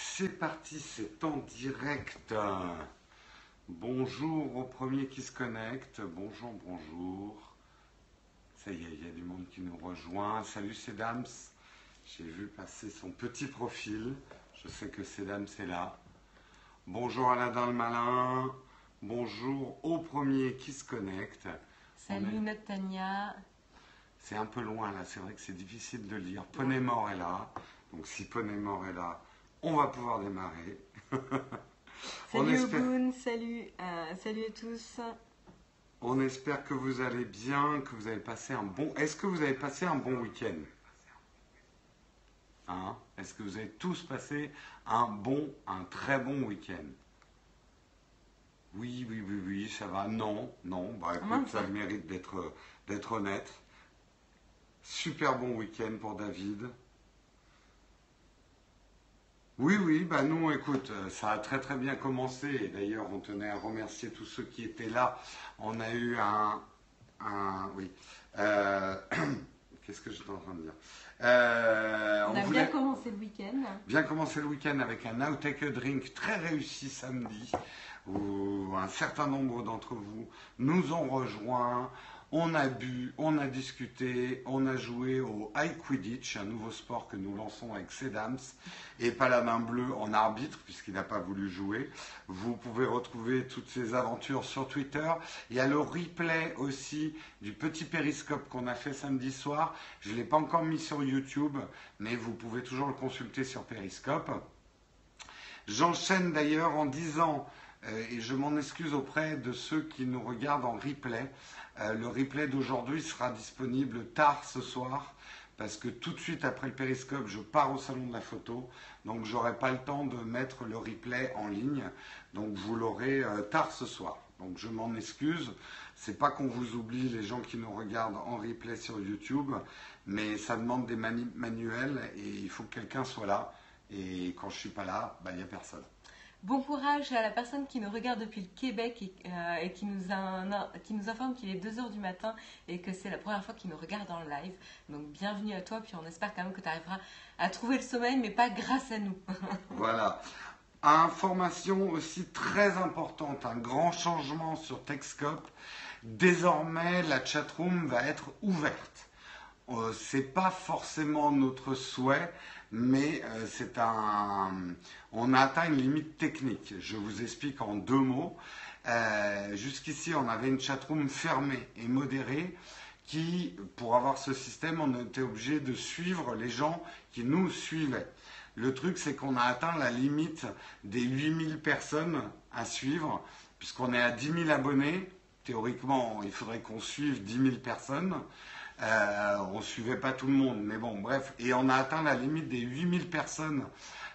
C'est parti, c'est en direct. Bonjour au premier qui se connecte. Bonjour, bonjour. Ça y est, il y a du monde qui nous rejoint. Salut Sedams. J'ai vu passer son petit profil. Je sais que Sedams est là. Bonjour Alain le Malin. Bonjour au premier qui se connecte. Salut est- Natania. C'est un peu loin là, c'est vrai que c'est difficile de lire. Ponémor est là. Donc si Ponémor est là, on va pouvoir démarrer. Salut espère- Ogun, salut, euh, salut à tous. On espère que vous allez bien, que vous avez passé un bon. Est-ce que vous avez passé un bon week-end? Hein? Est-ce que vous avez tous passé un bon, un très bon week-end? Oui, oui, oui, oui, ça va. Non, non. Bah écoute, mince. ça a le mérite d'être, d'être honnête. Super bon week-end pour David. Oui, oui, bah nous, écoute, euh, ça a très très bien commencé. Et d'ailleurs, on tenait à remercier tous ceux qui étaient là. On a eu un, un oui. Euh, Qu'est-ce que j'étais en train de dire? Euh, On, a voulait- bien commencé le week-end. bien commencer le week-end avec un Now Take a Drink très réussi samedi, où un certain nombre d'entre vous nous ont rejoints. On a bu, on a discuté, on a joué au High Quidditch, un nouveau sport que nous lançons avec Sedams et Paladin Bleu en arbitre, puisqu'il n'a pas voulu jouer. Vous pouvez retrouver toutes ces aventures sur Twitter. Il y a le replay aussi du petit périscope qu'on a fait samedi soir. Je ne l'ai pas encore mis sur YouTube, mais vous pouvez toujours le consulter sur Periscope. J'enchaîne d'ailleurs en disant, euh, et je m'en excuse auprès de ceux qui nous regardent en replay, euh, le replay d'aujourd'hui sera disponible tard ce soir, parce que tout de suite après le Periscope, je pars au salon de la photo, donc j'aurai pas le temps de mettre le replay en ligne, donc vous l'aurez euh, tard ce soir. Donc je m'en excuse. C'est pas qu'on vous oublie les gens qui nous regardent en replay sur YouTube, mais ça demande des manuels et il faut que quelqu'un soit là. Et quand je suis pas là, bah, il n'y a personne. Bon courage à la personne qui nous regarde depuis le Québec et, euh, qui, nous informe qu'il est 2h du matin et que c'est la première fois qu'il nous regarde en live. Donc bienvenue à toi, puis on espère quand même que tu arriveras à trouver le sommeil, mais pas grâce à nous. Voilà. Information aussi très importante, un grand changement sur Techscope. Désormais, la chatroom va être ouverte. Euh, c'est pas forcément notre souhait, mais euh, c'est un. On a atteint une limite technique. Je vous explique en deux mots. Euh, Jusqu'ici, on avait une chatroom fermée et modérée qui, pour avoir ce système, on était obligé de suivre les gens qui nous suivaient. Le truc, c'est qu'on a atteint la limite des 8000 personnes à suivre, puisqu'on est à 10 000 abonnés. Théoriquement, il faudrait qu'on suive 10 000 personnes. Euh, on ne suivait pas tout le monde, mais bon, bref. Et on a atteint la limite des 8000 personnes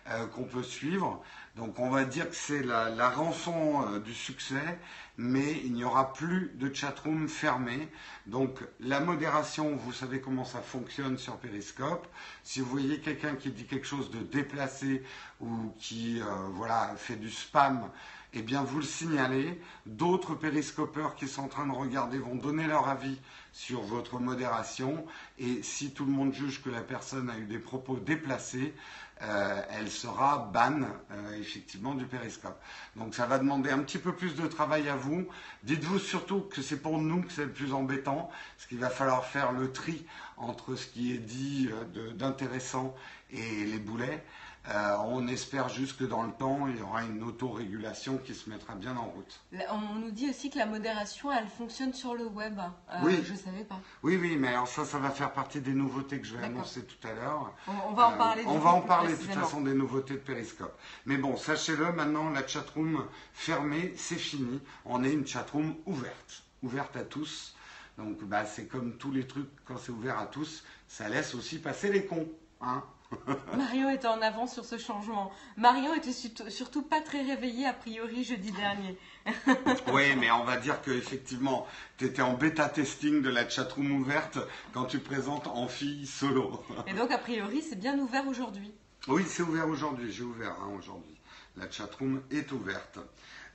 euh, qu'on peut suivre. Donc on va dire que c'est la, rançon euh, du succès, mais il n'y aura plus de chatroom fermée. Donc la modération, vous savez comment ça fonctionne sur Periscope. Si vous voyez quelqu'un qui dit quelque chose de déplacé ou qui euh, voilà, fait du spam, eh bien vous le signalez. D'autres périscopeurs qui sont en train de regarder vont donner leur avis sur votre modération. Et si tout le monde juge que la personne a eu des propos déplacés, euh, elle sera ban euh, effectivement du périscope. Donc ça va demander un petit peu plus de travail à vous. Dites-vous surtout que c'est pour nous que c'est le plus embêtant, parce qu'il va falloir faire le tri entre ce qui est dit euh, d'intéressant et les boulets. Euh, on espère juste que dans le temps, il y aura une autorégulation qui se mettra bien en route. On nous dit aussi que la modération, elle fonctionne sur le web. Euh, Oui. Je savais pas. Oui, oui, mais alors ça, ça va faire partie des nouveautés que je vais annoncer tout à l'heure. On, on va en Euh, parler. on va en plus parler de toute façon des nouveautés de Periscope. Mais bon, sachez-le, maintenant la chatroom fermée, c'est fini. On est une chatroom ouverte, ouverte à tous. Donc bah, c'est comme tous les trucs, quand c'est ouvert à tous, ça laisse aussi passer les cons. Hein Marion était en avance sur ce changement. Marion était surtout, pas très réveillée a priori jeudi dernier. oui, mais on va dire que effectivement, tu étais en bêta testing de la chatroom ouverte quand tu présentes en fille solo. Et donc a priori c'est bien ouvert aujourd'hui. Oui, c'est ouvert aujourd'hui. J'ai ouvert hein, aujourd'hui. La chatroom est ouverte.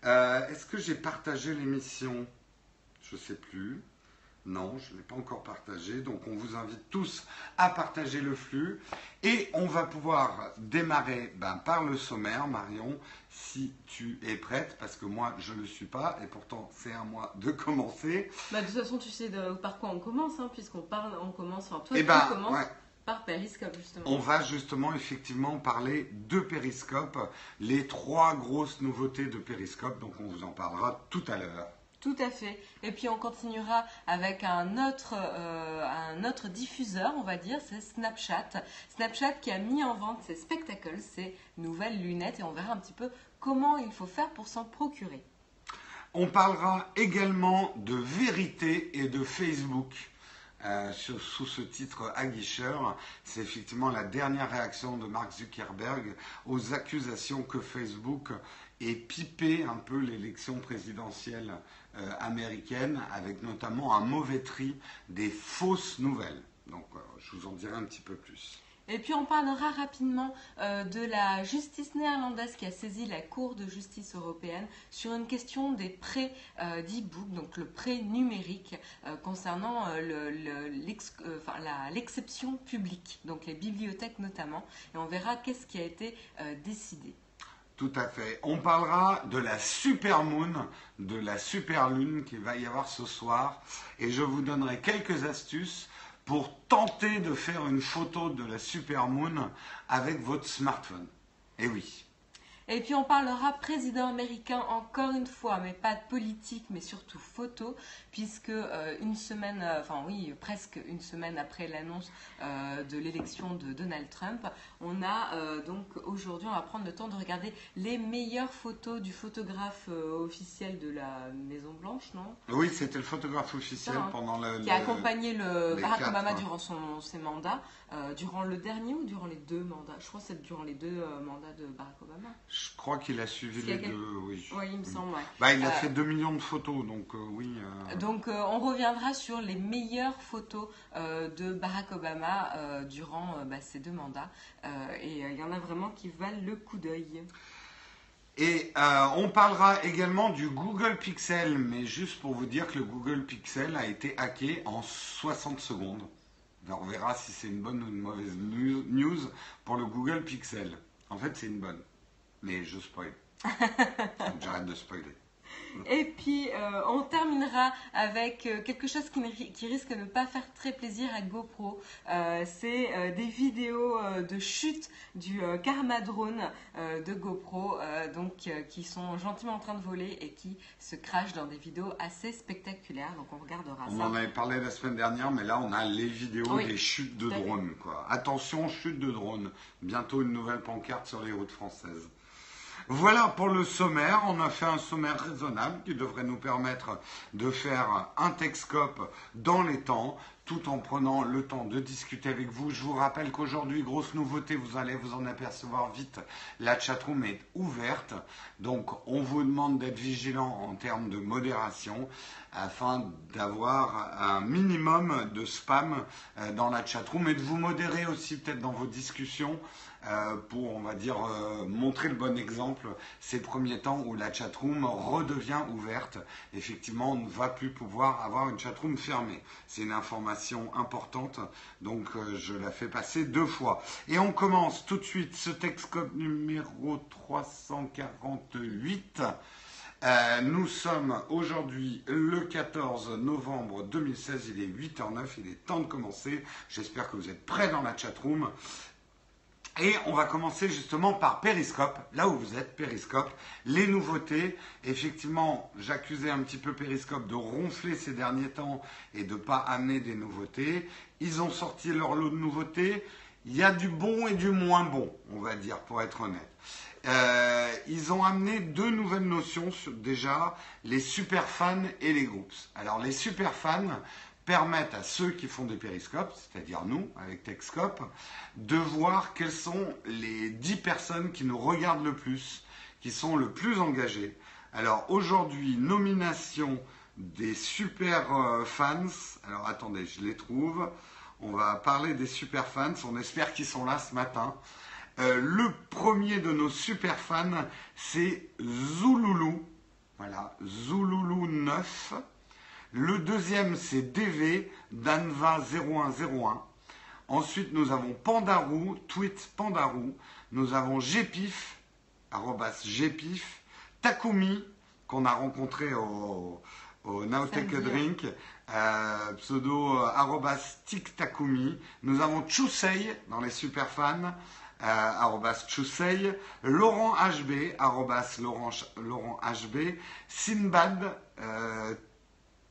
Euh, Est-ce que j'ai partagé l'émission? Je sais plus. Non, je ne l'ai pas encore partagé. Donc on vous invite tous à partager le flux. Et on va pouvoir démarrer ben, par le sommaire, Marion, si tu es prête, parce que moi je ne le suis pas, et pourtant c'est à moi de commencer. Bah, de toute façon, tu sais de, par quoi on commence, hein, puisqu'on parle, on commence, enfin toi Eh tu ben, commences ouais. par Periscope justement. On va justement effectivement parler de Periscope, les trois grosses nouveautés de Periscope, donc on vous en parlera tout à l'heure. Tout à fait. Et puis on continuera avec un autre, euh, un autre diffuseur, on va dire, c'est Snapchat. Snapchat qui a mis en vente ses spectacles, ses nouvelles lunettes, et on verra un petit peu comment il faut faire pour s'en procurer. On parlera également de vérité et de Facebook. Euh, sous ce titre aguicheur, c'est effectivement la dernière réaction de Mark Zuckerberg aux accusations que Facebook ait pipé un peu l'élection présidentielle américaine, avec notamment un mauvais tri des fausses nouvelles. Donc, euh, je vous en dirai un petit peu plus. Et puis on parlera rapidement euh, de la justice néerlandaise qui a saisi la Cour de justice européenne sur une question des prêts euh, d'e-book, donc le prêt numérique euh, concernant euh, euh, l'exception publique, donc les bibliothèques notamment. Et on verra qu'est-ce qui a été euh, décidé. Tout à fait. On parlera de la super moon, de la super lune qu'il va y avoir ce soir. Et je vous donnerai quelques astuces pour tenter de faire une photo de la super moon avec votre smartphone. Et oui. Et puis on parlera président américain encore une fois, mais pas de politique, mais surtout photo, puisque euh, une semaine, euh, enfin oui, presque une semaine après l'annonce euh, de l'élection de Donald Trump, on a donc aujourd'hui, on va prendre le temps de regarder les meilleures photos du photographe officiel de la Maison Blanche, non? Oui, c'était le photographe officiel Ça, hein. pendant le. Qui a accompagné le Barack quatre, Obama hein. durant son, ses mandats, euh, durant le dernier ou durant les deux mandats? Je crois que c'est durant les deux euh, mandats de Barack Obama. Je crois qu'il a suivi les quel- deux, oui. Oui, il me semble, ouais. Bah, il a Euh, fait 2 millions de photos, donc oui. Donc on reviendra sur les meilleures photos de Barack Obama durant bah, ces deux mandats. Et il y en a vraiment qui valent le coup d'œil. Et euh, on parlera également du Google Pixel, mais juste pour vous dire que le Google Pixel a été hacké en 60 secondes. On verra si c'est une bonne ou une mauvaise news pour le Google Pixel. En fait, c'est une bonne, mais je spoil. Donc, J'arrête de spoiler. Et puis euh, on terminera avec euh, quelque chose qui, ne ri- qui risque de ne pas faire très plaisir à GoPro. Euh, C'est des vidéos de chute du Karma Drone de GoPro, donc qui sont gentiment en train de voler et qui se crachent dans des vidéos assez spectaculaires. Donc on regardera On ça. en avait parlé la semaine dernière, mais là, on a les vidéos Oui, des chutes de drones. Quoi. Attention, chute de drones. Bientôt une nouvelle pancarte sur les routes françaises. Voilà pour le sommaire. On a fait un sommaire raisonnable qui devrait nous permettre de faire un Texcope dans les temps, tout en prenant le temps de discuter avec vous. Je vous rappelle qu'aujourd'hui, grosse nouveauté, vous allez vous en apercevoir vite, la chatroom est ouverte. Donc, on vous demande d'être vigilant en termes de modération afin d'avoir un minimum de spam euh, dans la chatroom et de vous modérer aussi peut-être dans vos discussions pour, on va dire, euh, montrer le bon exemple ces premiers temps où la chatroom redevient ouverte. Effectivement, on ne va plus pouvoir avoir une chatroom fermée. C'est une information importante, donc euh, je la fais passer deux fois. Et on commence tout de suite ce Texcop numéro 348. Euh, nous sommes aujourd'hui le 14 novembre 2016, il est 8h09, il est temps de commencer. J'espère que vous êtes prêts dans la chatroom. Et on va commencer justement par Periscope, là où vous êtes, Periscope. Les nouveautés, effectivement, j'accusais un petit peu Periscope de ronfler ces derniers temps et de ne pas amener des nouveautés. Ils ont sorti leur lot de nouveautés. Il y a du bon et du moins bon, on va dire, pour être honnête. Euh, ils ont amené deux nouvelles notions déjà les super fans et les groupes. Alors les super fans permettent à ceux qui font des périscopes, c'est-à-dire nous avec Texcope, de voir quelles sont les 10 personnes qui nous regardent le plus, qui sont le plus engagées. Alors aujourd'hui, nomination des super euh, fans. Alors attendez, je les trouve. On va parler des super fans. On espère qu'ils sont là ce matin. Euh, le premier de nos super fans, c'est Zouloulou. Voilà, Zouloulou 9. Le deuxième, c'est DV, Danva0101. Ensuite, nous avons Pandarou, tweet Pandarou. Nous avons Gpif, arrobas Gpif. Takumi, qu'on a rencontré au, au Nowtech Samedi. Drink, euh, pseudo euh, arrobas TikTakumi. Nous avons Chusei dans les super fans, euh, arrobas Chusei. Laurent HB, arrobas Laurent, Laurent HB. Sinbad, euh,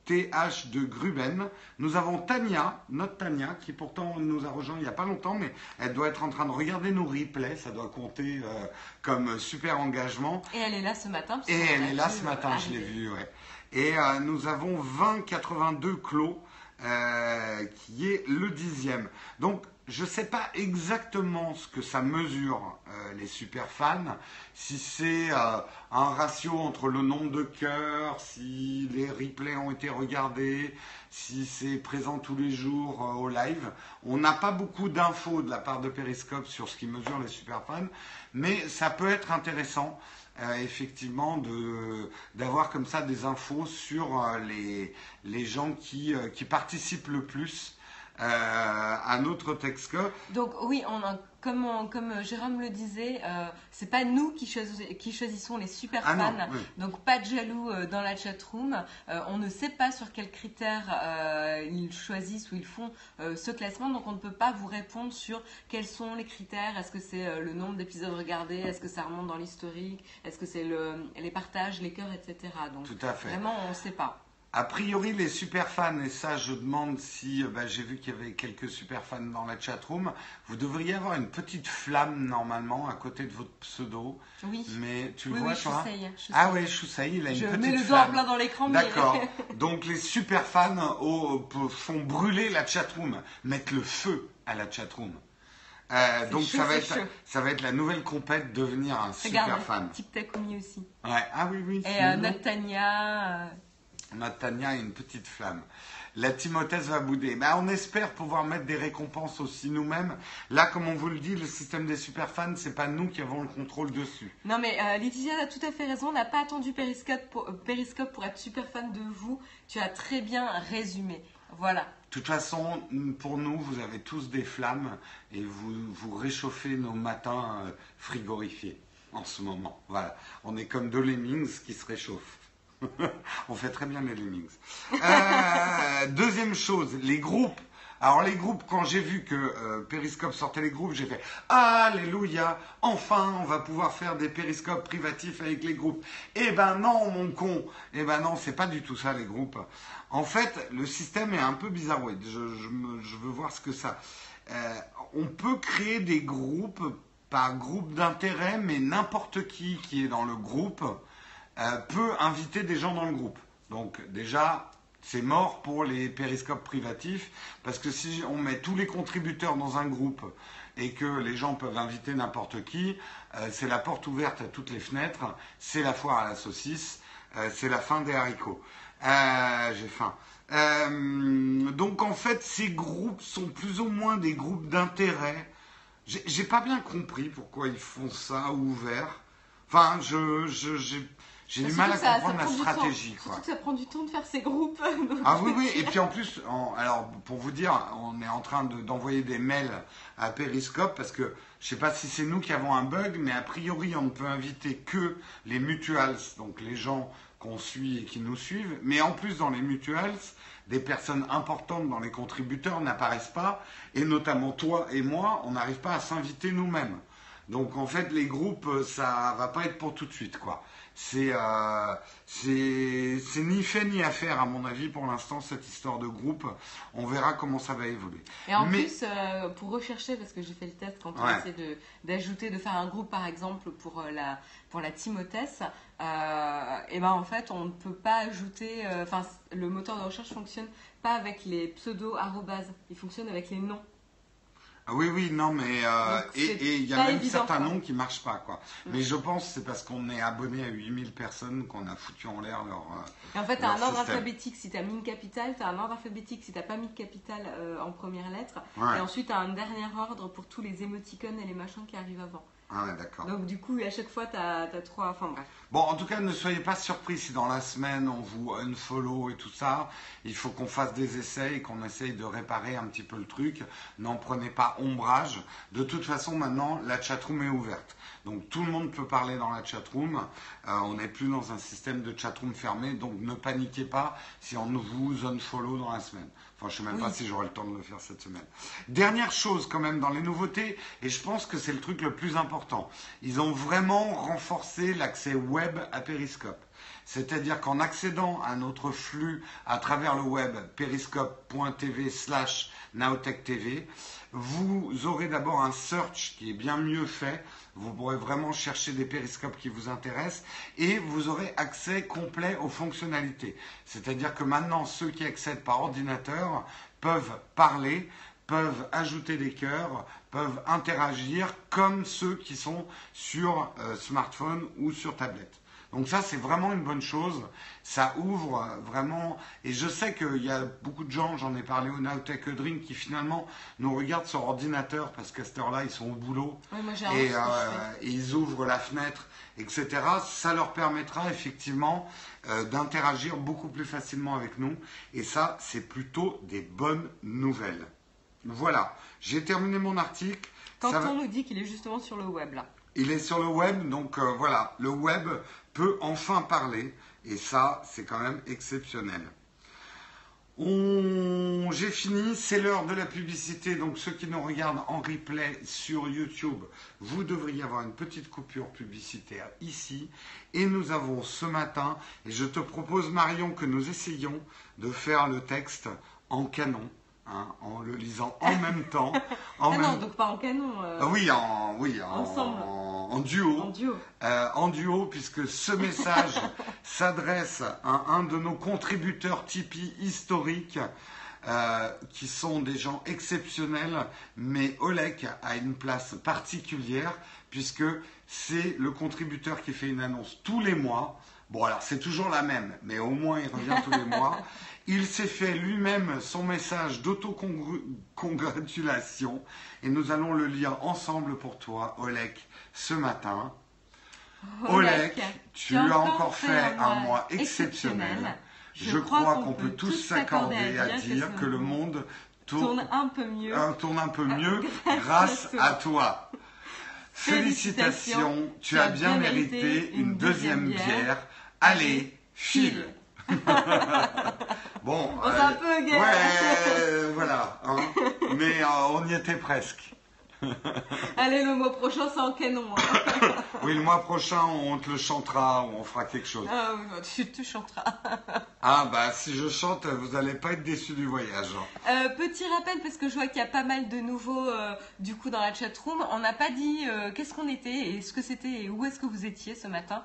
TH de Gruben. Nous avons Tania, notre Tania, qui pourtant nous a rejoint il n'y a pas longtemps, mais elle doit être en train de regarder nos replays, ça doit compter euh, comme super engagement. Et elle est là ce matin. Et elle est là ce matin, je l'ai arriver. vu, ouais. Et euh, nous avons 2082 clos, euh, qui est le dixième. Donc, je ne sais pas exactement ce que ça mesure, euh, les super fans, si c'est euh, un ratio entre le nombre de cœurs, si les replays ont été regardés, si c'est présent tous les jours euh, au live. On n'a pas beaucoup d'infos de la part de Periscope sur ce qui mesure les super fans, mais ça peut être intéressant effectivement d'avoir comme ça des infos sur les les gens qui qui participent le plus euh, à notre Texco. Donc oui, on a- comme, on- comme euh, Jérôme le disait, euh, c'est pas nous qui, choisi- qui choisissons les super Ah fans. non, oui. Donc pas de jaloux euh, dans la chatroom. On ne sait pas sur quels critères ils choisissent ou ils font ce classement. Donc on ne peut pas vous répondre sur quels sont les critères. Est-ce que c'est le nombre d'épisodes regardés? Est-ce que ça remonte dans l'historique? Est-ce que c'est le, les partages, les cœurs, etc. Donc Tout à fait. vraiment on ne sait pas. A priori, les super fans, et ça, je demande si, euh, bah, j'ai vu qu'il y avait quelques super fans dans la chatroom, vous devriez avoir une petite flamme normalement à côté de votre pseudo. Oui. Mais tu le Oui, vois, oui, toi Chusei, Chusei. Ah oui, Chusei, il a une Je petite mets le doigt flamme. plein dans l'écran. mais- D'accord. Donc les super fans au- pe- font brûler la chatroom, mettent le feu à la chatroom. Euh, donc chaud, ça va être chaud. ça va être la nouvelle compète devenir un super fan. Tic Takumi aussi. Ouais. Ah oui oui. Et euh, mignon. Notre Tania. a une petite flamme. La Timothée va bouder. Ben, on espère pouvoir mettre des récompenses aussi nous-mêmes. Là, comme on vous le dit, le système des super fans, c'est pas nous qui avons le contrôle dessus. Non mais euh, Laetitia a tout à fait raison, on n'a pas attendu Periscope pour, euh, Periscope pour être super fan de vous. Tu as très bien résumé. Voilà. De toute façon, pour nous, vous avez tous des flammes et vous, vous réchauffez nos matins euh, frigorifiés en ce moment. Voilà. On est comme deux lemmings qui se réchauffent. On fait très bien les lemmings. Euh, deuxième chose, les groupes. Alors les groupes, quand j'ai vu que euh, Periscope sortait les groupes, j'ai fait Alléluia, enfin on va pouvoir faire des périscopes privatifs avec les groupes. Eh ben non mon con, eh ben non c'est pas du tout ça les groupes. En fait le système est un peu me- je veux voir ce que ça... Euh, on peut créer des groupes par groupe d'intérêt, mais n'importe qui qui est dans le groupe euh, peut inviter des gens dans le groupe. Donc déjà, c'est mort pour les périscopes privatifs, parce que si on met tous les contributeurs dans un groupe et que les gens peuvent inviter n'importe qui, euh, c'est la porte ouverte à toutes les fenêtres, c'est la foire à la saucisse, euh, c'est la fin des haricots. J'ai faim. Donc en fait, ces groupes sont plus ou moins des groupes d'intérêt. J'ai pas bien compris pourquoi ils font ça ouvert. Enfin, je, je- j'ai du mal à ça comprendre la stratégie. Quoi. Surtout que ça prend du temps de faire ces groupes. Ah oui, oui, et puis en plus, alors pour vous dire, on est en train de- d'envoyer des mails à Periscope parce que je sais pas si c'est nous qui avons un bug, mais a priori on ne peut inviter que les mutuals, donc les gens qu'on suit et qui nous suivent, mais en plus dans les mutuals, des personnes importantes dans les contributeurs n'apparaissent pas, et notamment toi et moi, on n'arrive pas à s'inviter nous-mêmes. Donc en fait, les groupes, euh, ça va pas être pour tout de suite, quoi. C'est euh, c'est ni fait ni à faire, à mon avis, pour l'instant, cette histoire de groupe. On verra comment ça va évoluer. Et en Mais- plus, euh, pour rechercher, parce que j'ai fait le test quand on Ouais. essaie d'ajouter, de, faire un groupe par exemple pour la, pour la Timothée, euh, et ben en fait on ne peut pas ajouter, enfin le moteur de recherche fonctionne pas avec les pseudos arrobases, il fonctionne avec les noms. Ah Oui, oui, non, mais euh, et il y a même évident, certains quoi. noms qui marchent pas, quoi. Mais je pense que c'est parce qu'on est abonné à 8000 personnes qu'on a foutu en l'air leur. euh, Et en fait, tu as un ordre système. alphabétique si tu as mis une capitale, tu as un ordre alphabétique si tu pas mis de capitale euh, en première lettre, Ouais. et ensuite tu as un dernier ordre pour tous les émoticônes et les machins qui arrivent avant. Ah ouais, d'accord. Donc du coup, à chaque fois, tu as, trois... Enfin bref. Bon, en tout cas, ne soyez pas surpris si dans la semaine on vous unfollow et tout ça. Il faut qu'on fasse des essais et qu'on essaye de réparer un petit peu le truc. N'en prenez pas ombrage. De toute façon, maintenant, la chatroom est ouverte. Donc tout le monde peut parler dans la chatroom. Euh, on n'est plus dans un système de chatroom fermé. Donc ne paniquez pas si on vous unfollow dans la semaine. Enfin, je ne sais même pas si j'aurai le temps de le faire cette semaine. Dernière chose quand même dans les nouveautés, et je pense que c'est le truc le plus important. Ils ont vraiment renforcé l'accès web à Periscope. C'est-à-dire qu'en accédant à notre flux à travers le web periscope.tv slash TV, vous aurez d'abord un search qui est bien mieux fait. Vous pourrez vraiment chercher des périscopes qui vous intéressent et vous aurez accès complet aux fonctionnalités. C'est-à-dire que maintenant, ceux qui accèdent par ordinateur peuvent parler, peuvent ajouter des cœurs, peuvent interagir comme ceux qui sont sur euh, smartphone ou sur tablette. Donc ça, c'est vraiment une bonne chose. Ça ouvre vraiment. Et je sais qu'il y a beaucoup de gens, j'en ai parlé au Nowtech Drink, qui finalement nous regardent sur ordinateur parce qu'à cette heure-là, ils sont au boulot. et, euh, et, ils ouvrent la fenêtre, etc. Ça leur permettra effectivement euh, d'interagir beaucoup plus facilement avec nous. Et ça, c'est plutôt des bonnes nouvelles. Voilà. J'ai terminé mon article. Quand on nous dit qu'il est justement sur le web là. Il est sur le web, donc euh, voilà, le web peut enfin parler, et ça, c'est quand même exceptionnel. J'ai fini, c'est l'heure de la publicité, donc ceux qui nous regardent en replay sur YouTube, vous devriez avoir une petite coupure publicitaire ici. Et nous avons ce matin, et je te propose Marion que nous essayions de faire le texte en canon. Hein, en le lisant en même temps. En ah non, donc pas en canon. Euh, ah oui, en, oui, ensemble. En, duo. En duo. Euh, en duo, puisque ce message s'adresse à un de nos contributeurs Tipeee historiques. Euh, qui sont des gens exceptionnels, mais Olek a une place particulière puisque c'est le contributeur qui fait une annonce tous les mois. Bon, alors c'est toujours la même, mais au moins il revient tous les mois. Il s'est fait lui-même son message d'autocongratulation et nous allons le lire ensemble pour toi, Olek, ce matin. Olek, tu as encore fait un mois exceptionnel. Je crois qu'on peut tous s'accorder à dire que le monde tourne un peu mieux, tourne un peu mieux grâce à toi. Félicitations, tu as bien mérité une deuxième bière. Allez, file bon. On un peu gay. Ouais, voilà. Hein. Mais euh, on y était presque. Allez, le mois prochain, c'est en canon. Hein. oui, le mois prochain, on te le chantera ou on fera quelque chose. Ah oui, bah, tu te chanteras. ah bah, si je chante, vous n'allez pas être déçus du voyage. Hein. Euh, petit rappel, parce que je vois qu'il y a pas mal de nouveaux, euh, du coup, dans la chatroom. On n'a pas dit euh, qu'est-ce qu'on était et ce que c'était et où est-ce que vous étiez ce matin.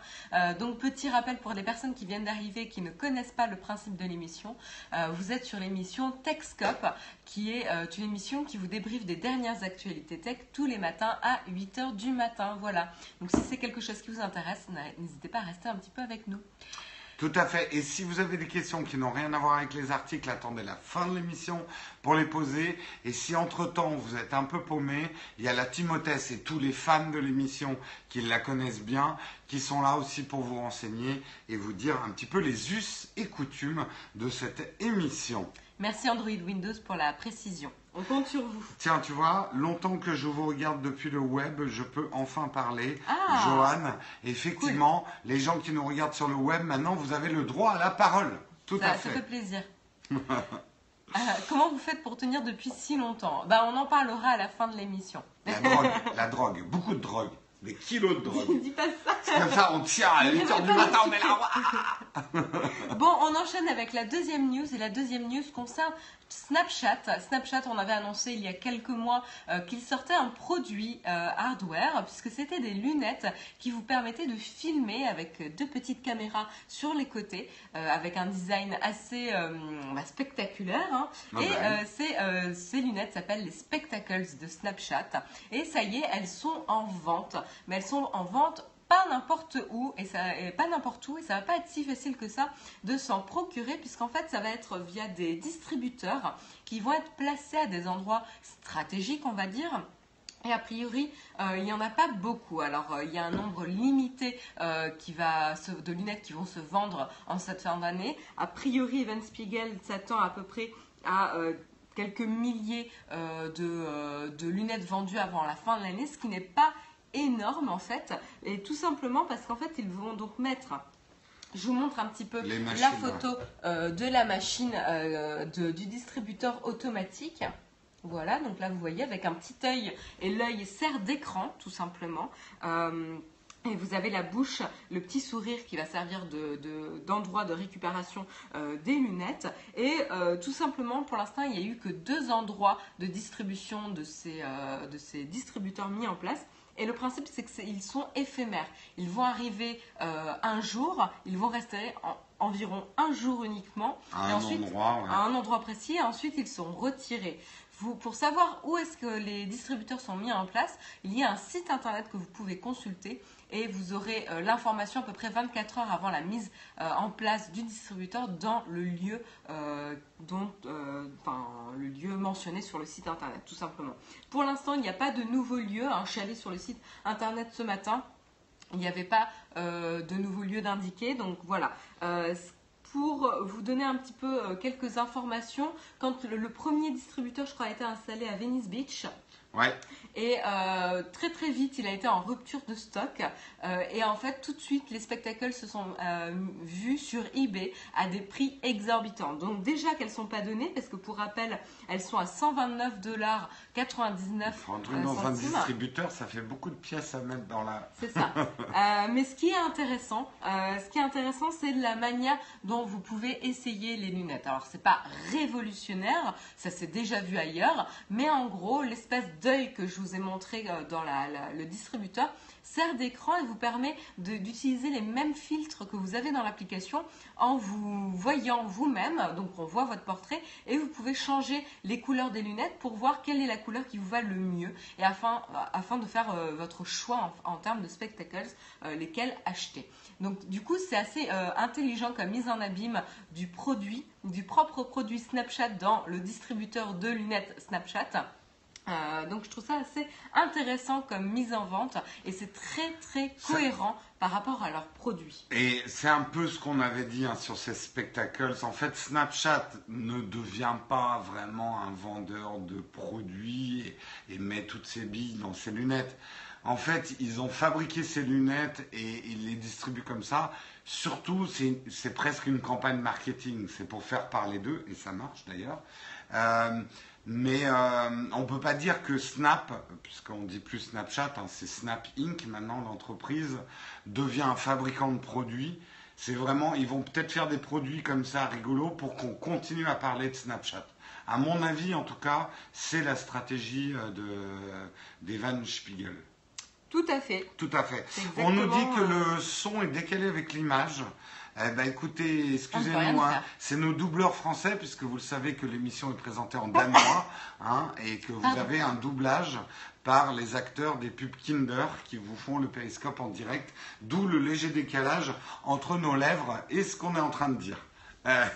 donc, petit rappel pour les personnes qui viennent d'arriver, qui ne connaissent pas le principe de l'émission. vous êtes sur l'émission TechScope, qui est une émission qui vous débriefe des dernières actualités tous les matins à 8h du matin. Voilà. Donc si c'est quelque chose qui vous intéresse, n'hésitez pas à rester un petit peu avec nous. Tout à fait. Et si vous avez des questions qui n'ont rien à voir avec les articles, attendez la fin de l'émission pour les poser. Et si entre-temps vous êtes un peu paumé, il y a la Timothée et tous les fans de l'émission qui la connaissent bien, qui sont là aussi pour vous renseigner et vous dire un petit peu les us et coutumes de cette émission. Merci Android Windows pour la précision. On compte sur vous. Tiens, tu vois, longtemps que je vous regarde depuis le web, je peux enfin parler. Ah, Joanne, effectivement, les gens qui nous regardent sur le web, maintenant, vous avez le droit à la parole. Tout à fait. Ça fait plaisir. Euh, comment vous faites pour tenir depuis si longtemps? Bah, On en parlera à la fin de l'émission. La drogue, la drogue, beaucoup de drogue des kilos de drogue. Dis pas ça. C'est comme ça, on tient à 8h du matin, on est là. bon, on enchaîne avec la deuxième news et la deuxième news concerne Snapchat. Snapchat, on avait annoncé il y a quelques mois euh, qu'il sortait un produit euh, hardware puisque c'était des lunettes qui vous permettaient de filmer avec deux petites caméras sur les côtés euh, avec un design assez bah, spectaculaire. Hein. Ah et bah ces lunettes s'appellent les Spectacles de Snapchat. Et ça y est, elles sont en vente. Mais elles sont en vente pas n'importe où et ça pas n'importe où et ça va pas être si facile que ça de s'en procurer puisqu'en fait ça va être via des distributeurs qui vont être placés à des endroits stratégiques on va dire Et a priori, euh, il n'y en a pas beaucoup. Alors, euh, il y a un nombre limité euh, qui va de lunettes qui vont se vendre en cette fin d'année. A priori, Evan Spiegel s'attend à peu près à quelques milliers de lunettes vendues avant la fin de l'année, ce qui n'est pas énorme en fait. Et tout simplement parce qu'en fait, ils vont donc mettre. Je vous montre un petit peu machines, la photo euh, de la machine euh, de- du distributeur automatique. Voilà, donc là vous voyez avec un petit œil et l'œil sert d'écran tout simplement. Euh, et vous avez la bouche, le petit sourire qui va servir de- de- d'endroit de, récupération euh, des lunettes. Et euh, tout simplement, pour l'instant, il n'y a eu que deux endroits de distribution de ces, euh, de ces distributeurs mis en place. Et le principe, c'est qu'ils sont éphémères. Ils vont arriver euh, un jour, ils vont rester en- environ un jour uniquement. À et un ensuite, endroit, ouais. à un endroit précis et ensuite ils sont retirés. Vous, pour savoir où est-ce que les distributeurs sont mis en place, il y a un site internet que vous pouvez consulter et vous aurez euh, l'information à peu près 24 heures avant la mise euh, en place du distributeur dans le lieu, euh, dont, le lieu mentionné sur le site internet, tout simplement. Pour l'instant, il n'y a pas de nouveau lieu. hein. Je suis allée sur le site internet ce matin. Il n'y avait pas de nouveau lieu d'indiquer. Donc voilà. Pour vous donner un petit peu quelques informations, quand le premier distributeur, je crois, a été installé à Venice Beach, Ouais. et euh, très très vite, il a été en rupture de stock. Euh, et en fait, tout de suite, les spectacles se sont euh, vus sur eBay à des prix exorbitants. Donc déjà qu'elles sont pas données, parce que pour rappel, elles sont à 129 dollars 99 Un truc euh, dans un distributeur, ça fait beaucoup de pièces à mettre dans la. C'est ça. Mais ce qui est intéressant, ce qui est intéressant, c'est la manière dont vous pouvez essayer les lunettes. Alors c'est pas révolutionnaire, ça s'est déjà vu ailleurs, mais en gros, l'espèce d'œil que je vous ai montré euh, dans le distributeur sert d'écran et vous permet d'utiliser les mêmes filtres que vous avez dans l'application en vous voyant vous-même. Donc on voit votre portrait et vous pouvez changer les couleurs des lunettes pour voir quelle est la couleur qui vous va le mieux et afin, de faire euh, votre choix en, termes de spectacles, euh, lesquels acheter. Donc du coup c'est assez intelligent comme mise en abîme du produit, du propre produit Snapchat dans le distributeur de lunettes Snapchat. Euh, donc je trouve ça assez intéressant comme mise en vente et c'est très très cohérent par rapport à leurs produits. Et c'est un peu ce qu'on avait dit hein, sur ces spectacles. En fait, Snapchat ne devient pas vraiment un vendeur de produits et, et met toutes ses billes dans ses lunettes. En fait, ils ont fabriqué ces lunettes et ils les distribuent comme ça. Surtout, c'est c'est presque une campagne marketing. C'est pour faire parler d'eux, et ça marche d'ailleurs. Euh, mais euh, on peut pas dire que Snap, puisqu'on dit plus Snapchat, hein, c'est Snap Inc. maintenant l'entreprise devient un fabricant de produits. C'est vraiment, ils vont peut-être faire des produits comme ça rigolos pour qu'on continue à parler de Snapchat. À mon avis, en tout cas, c'est la stratégie euh, de d'Evan Spiegel. Tout à fait. Tout à fait. On nous dit que euh, le son est décalé avec l'image. Eh ben écoutez, excusez-nous, hein, c'est nos doubleurs français, puisque vous le savez que l'émission est présentée en danois, hein, et que vous avez un doublage par les acteurs des pubs Kinder qui vous font le périscope en direct, d'où le léger décalage entre nos lèvres et ce qu'on est en train de dire. Euh,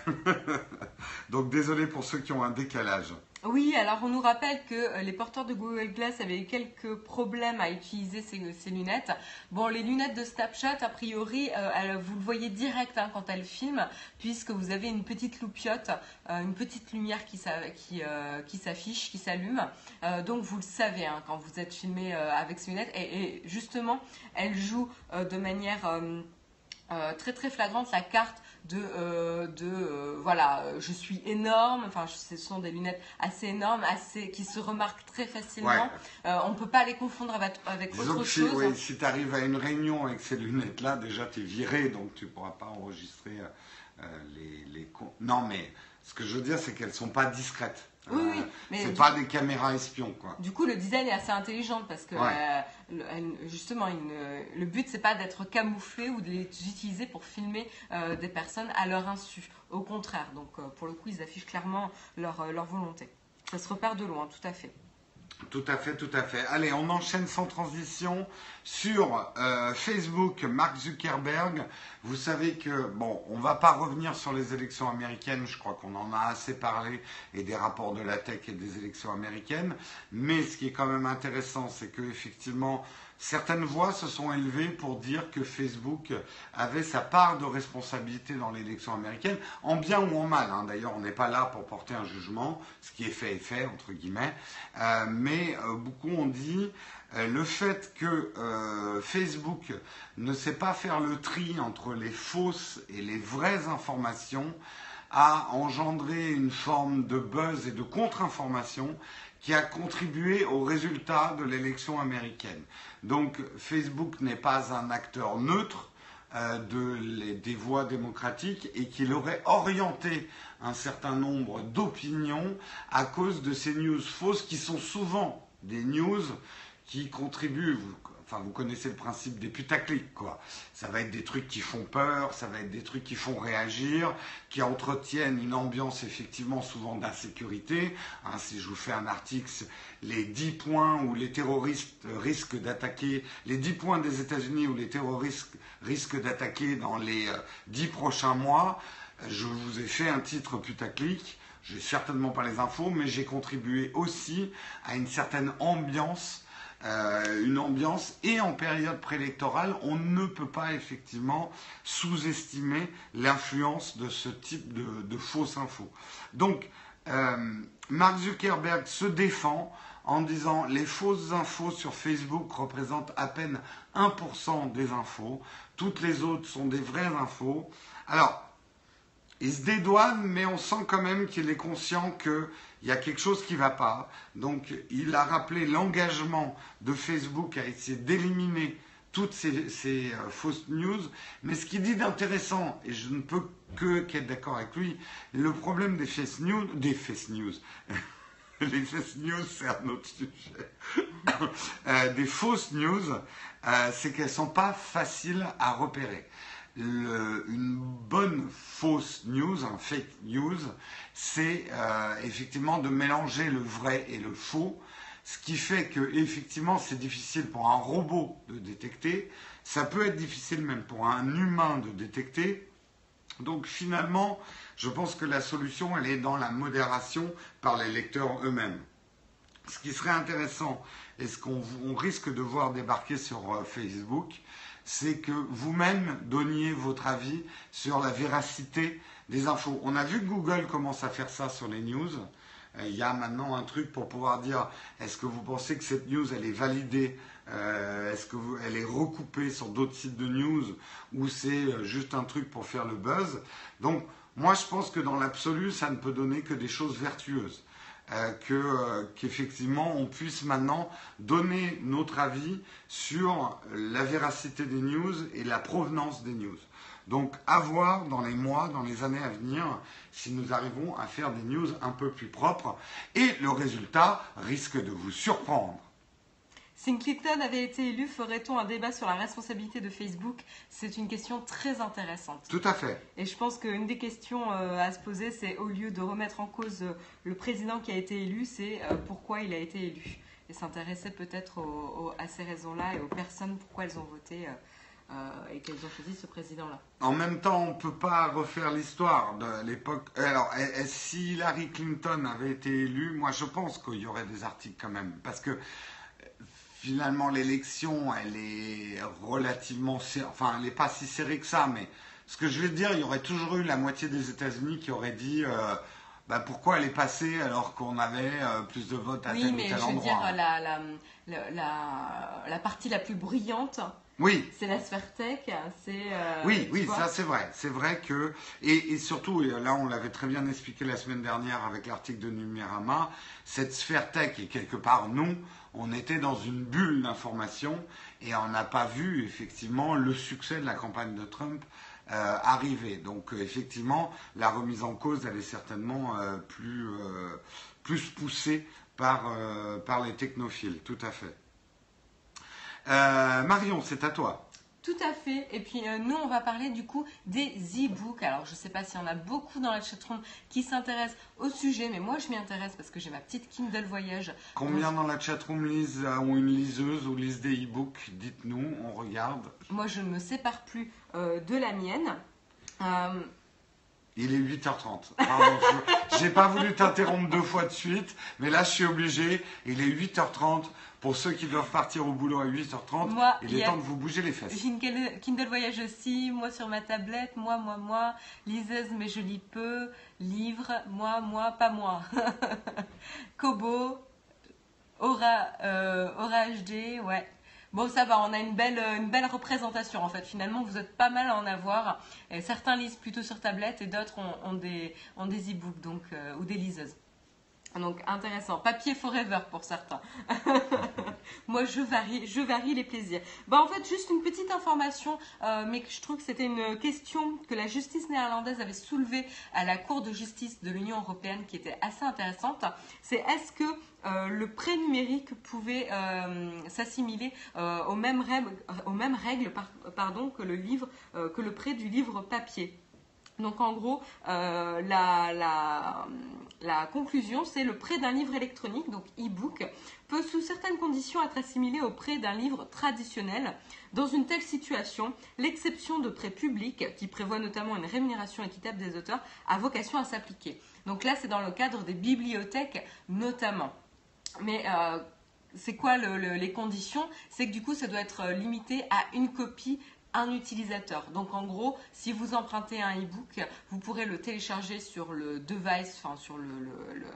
Donc désolé pour ceux qui ont un décalage. Oui, alors on nous rappelle que euh, les porteurs de Google Glass avaient eu quelques problèmes à utiliser ces, lunettes. Bon, les lunettes de Snapchat, a priori, euh, vous le voyez direct hein, quand elles filment, puisque vous avez une petite loupiote, euh, une petite lumière qui, s'a- qui, qui s'affiche, qui s'allume. Donc vous le savez hein, quand vous êtes filmé avec ces lunettes. Et, et justement, elles jouent de manière... euh, très très flagrante la carte de, euh, de euh, voilà, je suis énorme, enfin ce sont des lunettes assez énormes, assez, qui se remarquent très facilement. Ouais. On ne peut pas les confondre avec, avec Disons autre que si, chose. ouais, si tu arrives à une réunion avec ces lunettes-là, déjà tu es viré, donc tu pourras pas enregistrer les, les Non, mais ce que je veux dire, c'est qu'elles sont pas discrètes. Oui, oui, mais c'est pas des caméras espions, quoi. Du coup, le design est assez intelligent parce que Ouais. euh, justement, une- le but c'est pas d'être camouflé ou de les utiliser pour filmer euh, des personnes à leur insu. Au contraire, donc euh, pour le coup, ils affichent clairement leur, euh, leur volonté. Ça se repère de loin, tout à fait. Tout à fait, tout à fait. Allez, on enchaîne sans transition sur euh, Facebook, Mark Zuckerberg. Vous savez que, bon, on va pas revenir sur les élections américaines, je crois qu'on en a assez parlé, et des rapports de la tech et des élections américaines. Mais ce qui est quand même intéressant, c'est que effectivement, Certaines voix se sont élevées pour dire que Facebook avait sa part de responsabilité dans l'élection américaine, en bien ou en mal. Hein. D'ailleurs, on n'est pas là pour porter un jugement, ce qui est fait est fait, entre guillemets. Euh, mais euh, beaucoup ont dit euh, le fait que Facebook ne sait pas faire le tri entre les fausses et les vraies informations a engendré une forme de buzz et de contre-information qui a contribué au résultat de l'élection américaine. Donc Facebook n'est pas un acteur neutre euh, des voix démocratiques et qu'il aurait orienté un certain nombre d'opinions à cause de ces news fausses qui sont souvent des news qui contribuent, Enfin, vous connaissez le principe des putaclics, quoi. Ça va être des trucs qui font peur, ça va être des trucs qui font réagir, qui entretiennent une ambiance effectivement souvent d'insécurité. Hein, si je vous fais un article, les 10 points où les terroristes risquent d'attaquer, les 10 points des États-Unis où les terroristes risquent d'attaquer dans les 10 euh, prochains mois, je vous ai fait un titre putaclic. J'ai certainement pas les infos, mais j'ai contribué aussi à une certaine ambiance euh, une ambiance et en période préélectorale, on ne peut pas effectivement sous-estimer l'influence de ce type de, fausses infos. Donc, euh, Mark Zuckerberg se défend en disant les fausses infos sur Facebook représentent à peine 1% des infos, toutes les autres sont des vraies infos. Alors, il se dédouane, mais on sent quand même qu'il est conscient qu'il y a quelque chose qui ne va pas. Donc, il a rappelé l'engagement de Facebook à essayer d'éliminer toutes ces, euh, fausses news. Mais ce qu'il dit d'intéressant, et je ne peux que qu'être d'accord avec lui, le problème des fake news, des news, les fake news, c'est un autre sujet, euh, des fausses news, euh, c'est qu'elles ne sont pas faciles à repérer une bonne fausse news, un fake news, c'est euh, effectivement de mélanger le vrai et le faux, ce qui fait que effectivement c'est difficile pour un robot de détecter, ça peut être difficile même pour un humain de détecter. Donc finalement, je pense que la solution, elle est dans la modération par les lecteurs eux-mêmes. Ce qui serait intéressant et ce qu'on risque de voir débarquer sur euh, Facebook, c'est que vous-même donniez votre avis sur la véracité des infos. On a vu que Google commence à faire ça sur les news. Euh, il y a maintenant un truc pour pouvoir dire est-ce que vous pensez que cette news elle est validée euh, Est-ce qu'elle est recoupée sur d'autres sites de news ou c'est euh, juste un truc pour faire le buzz? Donc moi je pense que dans l'absolu ça ne peut donner que des choses vertueuses. Euh, euh, qu'effectivement on puisse maintenant donner notre avis sur la véracité des news et la provenance des news. Donc à voir dans les mois, dans les années à venir, si nous arrivons à faire des news un peu plus propres. Et le résultat risque de vous surprendre. Si Clinton avait été élu, ferait-on un débat sur la responsabilité de Facebook? C'est une question très intéressante. Tout à fait. Et je pense qu'une des questions euh, à se poser, c'est au lieu de remettre en cause euh, le président qui a été élu, c'est euh, pourquoi il a été élu. Et s'intéresser peut-être à ces raisons-là et aux personnes, pourquoi elles ont voté. et qu'elles ont choisi ce président-là. En même temps, on ne peut pas refaire l'histoire de l'époque. Alors, si Hillary Clinton avait été élue, moi je pense qu'il y aurait des articles quand même. Parce que finalement l'élection, elle est relativement, enfin, elle n'est pas si serrée que ça, mais ce que je vais te dire, il y aurait toujours eu la moitié des États-Unis qui auraient dit. Euh, bah, pourquoi elle est passée alors qu'on avait euh, plus de votes à tel ou tel endroit Oui, mais je veux dire, la, la, la, partie la plus brillante, oui. C'est la sphère tech, c'est. Euh, oui, oui, ça c'est vrai. C'est vrai que et, et, surtout là on l'avait très bien expliqué la semaine dernière avec l'article de Numérama, cette sphère tech est quelque part nous, on était dans une bulle d'information et on n'a pas vu effectivement le succès de la campagne de Trump euh, arriver. Donc euh, effectivement, la remise en cause, elle est certainement euh, plus, poussée par les technophiles, tout à fait. Marion, c'est à toi. Tout à fait. Et puis euh, nous, on va parler du coup des e-books. Alors je ne sais pas s'il y en a beaucoup dans la chatroom qui s'intéressent au sujet, mais moi je m'y intéresse parce que j'ai ma petite Kindle Voyage. Combien dans la chatroom lisent euh, ont une liseuse ou lisent des e-books? Dites-nous, on regarde. Moi je ne me sépare plus euh, de la mienne. Euh, Il est 8h30. Pardon, je- j'ai pas voulu t'interrompre deux fois de suite, mais là je suis obligé. Il est 8h30. Pour ceux qui doivent partir au boulot à 8h30, Moi, il est a- temps de vous bouger les fesses. J'ai une Kindle Kindle Voyage aussi, moi sur ma tablette, moi, moi, moi, liseuse mais je lis peu, livre, moi, moi, pas moi. Kobo, Aura, euh, Aura HD, ouais. Bon, ça va, on a une belle, euh, une belle représentation en fait. Finalement, vous êtes pas mal à en avoir. Et certains lisent plutôt sur tablette et d'autres ont, ont des, ont des e-books donc, euh, ou des liseuses. Donc intéressant. Papier forever pour certains. Moi, je varie, je varie les plaisirs. Bah, en fait, juste une petite information, euh, mais je trouve que c'était une question que la justice néerlandaise avait soulevée à la Cour de justice de l'Union européenne qui était assez intéressante. C'est est-ce que euh, le prêt numérique pouvait euh, s'assimiler aux mêmes règles, aux mêmes règles que le livre, que le prêt du livre papier? Donc en gros, euh, la, conclusion, c'est le prêt d'un livre électronique, donc e-book, peut sous certaines conditions être assimilé au prêt d'un livre traditionnel. Dans une telle situation, l'exception de prêt public, qui prévoit notamment une rémunération équitable des auteurs, a vocation à s'appliquer. Donc là, c'est dans le cadre des bibliothèques notamment. Mais euh, c'est quoi le- le- les conditions? C'est que du coup, ça doit être limité à une copie un utilisateur. Donc en gros, si vous empruntez un e-book, vous pourrez le télécharger sur le device, enfin sur le, le- le-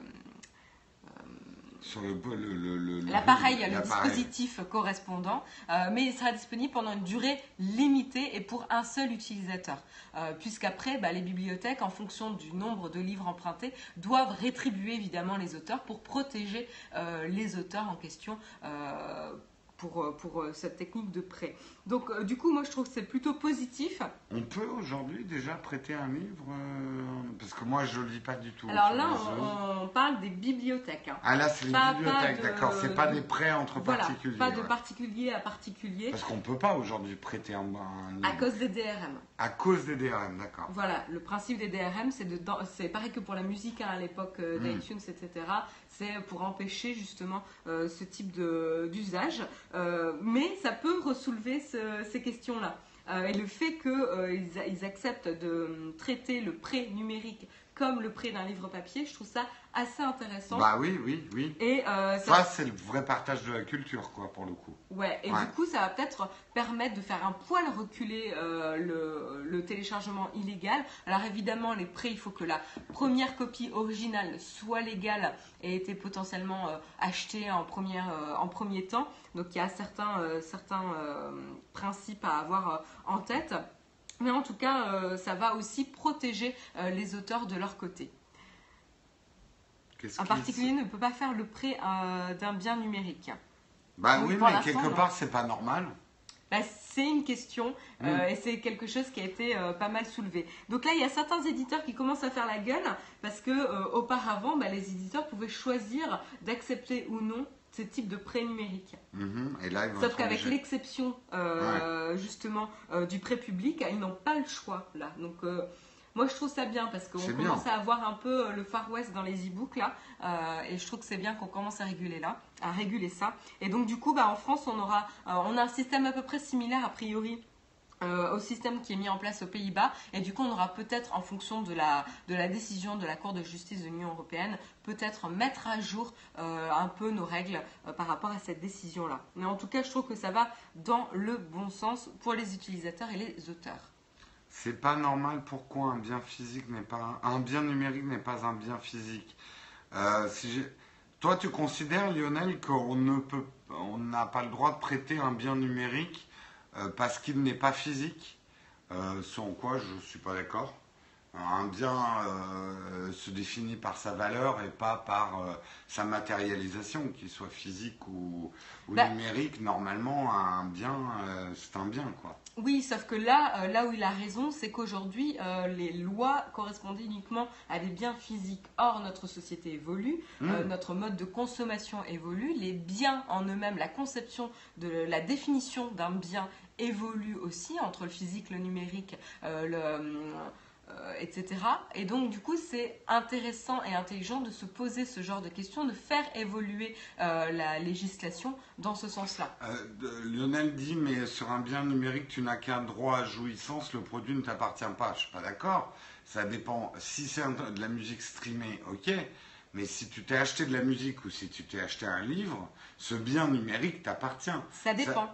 Sur le, le, le- le- l'appareil, le, dispositif correspondant, euh, mais il sera disponible pendant une durée limitée et pour un seul utilisateur. Euh, Puisqu'après, bah, les bibliothèques, en fonction du nombre de livres empruntés, doivent rétribuer évidemment les auteurs pour protéger euh, les auteurs en question. Pour, euh, pour euh, cette technique de prêt. Donc euh, du coup, moi je trouve que c'est plutôt positif. On peut aujourd'hui déjà prêter un livre euh, Parce que moi je lis pas du tout. Alors là, on, on parle des bibliothèques. hein. Ah là c'est les bibliothèques, d'accord. C'est pas des prêts entre Voilà, particuliers. pas de ouais. particulier à particulier Parce qu'on peut pas aujourd'hui prêter un, un livre. à cause des DRM. À cause des DRM, d'accord. Voilà, le principe des DRM, c'est de, dans- c'est pareil que pour la musique hein, à l'époque euh, Mm. d'iTunes, etc. C'est pour empêcher justement euh, ce type d'usage, Euh, mais ça peut ressoulever ce- ces questions-là. Euh, et le fait qu'ils ils acceptent de euh, traiter le prêt numérique comme le prêt d'un livre papier, je trouve ça assez intéressant. Bah oui, oui, oui. et euh, ça Ça c'est le vrai partage de la culture, quoi, pour le coup. Ouais, et Ouais. du coup, ça va peut-être permettre de faire un poil reculer euh, le, le téléchargement illégal. Alors évidemment, les prêts, il faut que la première copie originale soit légale et ait été potentiellement euh, achetée en, première, en premier temps. Donc il y a certains, certains principes à avoir en tête. Mais en tout cas, euh, ça va aussi protéger euh, les auteurs de leur côté. Un particulier ne peut pas faire le prêt euh, d'un bien numérique. Bah Oui, mais quelque non. part c'est pas normal. Bah, c'est une question euh, Mm. et c'est quelque chose qui a été euh, pas mal soulevé. Donc là, il y a certains éditeurs qui commencent à faire la gueule parce que euh, auparavant, bah, les éditeurs pouvaient choisir d'accepter ou non ce type de prêt numérique. Mhm. Et là ils vont Sauf qu'avec l'exception euh, justement euh, du prêt public, ils n'ont pas le choix là. Donc euh, moi je trouve ça bien parce qu'on bien. commence à avoir un peu le Far West dans les e-books là, et je trouve que c'est bien qu'on commence à réguler là, à réguler ça. Et donc du coup, bah, en France, on aura, on a un système à peu près similaire a priori. Euh, au système qui est mis en place aux Pays-Bas. Et du coup on aura peut-être en fonction de la, de la décision de la Cour de justice de l'Union européenne peut-être mettre à jour euh, un peu nos règles euh, par rapport à cette décision là mais en tout cas je trouve que ça va dans le bon sens pour les utilisateurs et les auteurs. C'est pas normal pourquoi un bien physique n'est pas un bien numérique n'est pas un bien physique. Si toi tu considères Lionel qu'on ne peut on n'a pas le droit de prêter un bien numérique parce qu'il n'est pas physique. Euh, sans quoi je suis pas d'accord. Un bien euh, se définit par sa valeur et pas par euh, sa matérialisation, qu'il soit physique ou, ou Bah- numérique. Normalement, un bien, euh, c'est un bien, quoi. Oui, sauf que là, là où il a raison, c'est qu'aujourd'hui, les lois correspondent uniquement à des biens physiques. Or, notre société évolue, euh, Mm. notre mode de consommation évolue, les biens en eux-mêmes, la conception de la définition d'un bien évolue aussi entre le physique, le numérique, le, euh, etc. Et donc, du coup, c'est intéressant et intelligent de se poser ce genre de questions, de faire évoluer euh, la législation dans ce sens-là. Euh, Lionel dit, mais sur un bien numérique, tu n'as qu'un droit à jouissance, le produit ne t'appartient pas. Je suis pas d'accord. Ça dépend. Si c'est de la musique streamée, ok. Mais si tu t'es acheté de la musique ou si tu t'es acheté un livre, ce bien numérique t'appartient. Ça dépend.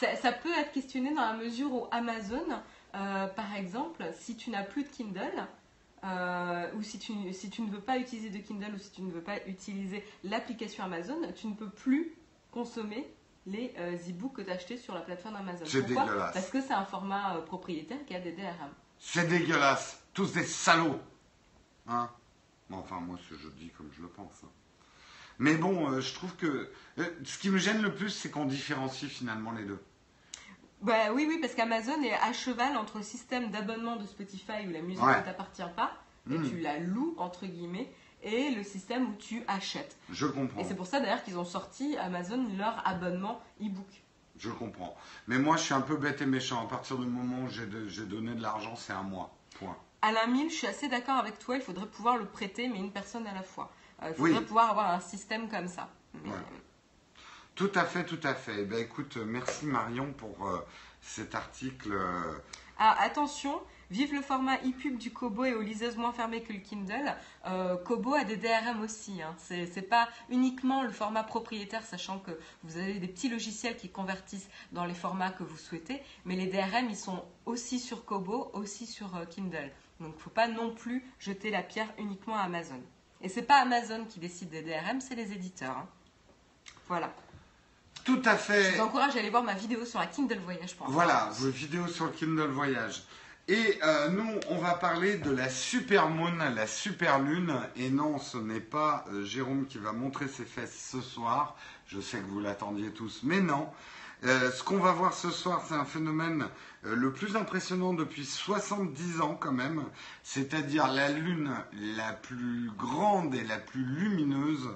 Ça, ça peut être questionné dans la mesure où Amazon, euh, par exemple, si tu n'as plus de Kindle, euh, ou si tu, si tu ne veux pas utiliser de Kindle ou si tu ne veux pas utiliser l'application Amazon, tu ne peux plus consommer les euh, e-books que tu as achetés sur la plateforme Amazon. C'est dégueulasse. Parce que c'est un format propriétaire qui a des DRM. C'est dégueulasse. Tous des salauds. Hein? Enfin, moi, ce je dis comme je le pense. hein. Mais bon, euh, je trouve que euh, ce qui me gêne le plus, c'est qu'on différencie finalement les deux. Bah, oui, oui, parce qu'Amazon est à cheval entre le système d'abonnement de Spotify où la musique Ouais. ne t'appartient pas et Mm. tu la loues, entre guillemets, et le système où tu achètes. Je comprends. Et c'est pour ça d'ailleurs qu'ils ont sorti Amazon leur abonnement e-book. Je comprends. Mais moi, je suis un peu bête et méchant. À partir du moment où j'ai donné de l'argent, c'est à moi. Point. Alain Mille, je suis assez d'accord avec toi, il faudrait pouvoir le prêter, mais une personne à la fois. Euh, il Oui. faudrait pouvoir avoir un système comme ça. Ouais. Tout à fait, tout à fait. Eh écoute, merci Marion pour euh, cet article. euh, attention, vive le format e-pub du Kobo et aux liseuses moins fermées que le Kindle. Euh, Kobo a des DRM aussi. Hein. C'est c'est pas uniquement le format propriétaire, sachant que vous avez des petits logiciels qui convertissent dans les formats que vous souhaitez, mais les DRM ils sont aussi sur Kobo, aussi sur Kindle. Donc, faut pas non plus jeter la pierre uniquement à Amazon. Et c'est pas Amazon qui décide des DRM, c'est les éditeurs. hein. Voilà. Tout à Je fait. vous encourage à aller voir ma vidéo sur la Kindle Voyage pour Voilà, vos vidéos sur le Kindle Voyage. Et euh, nous, on va parler de la Super Moon, la Super Lune. Et non, ce n'est pas euh, Jérôme qui va montrer ses fesses ce soir. Je sais que vous l'attendiez tous, mais non. Euh, ce qu'on va voir ce soir, c'est un phénomène euh, le plus impressionnant depuis 70 ans quand même, c'est-à-dire la Lune la plus grande et la plus lumineuse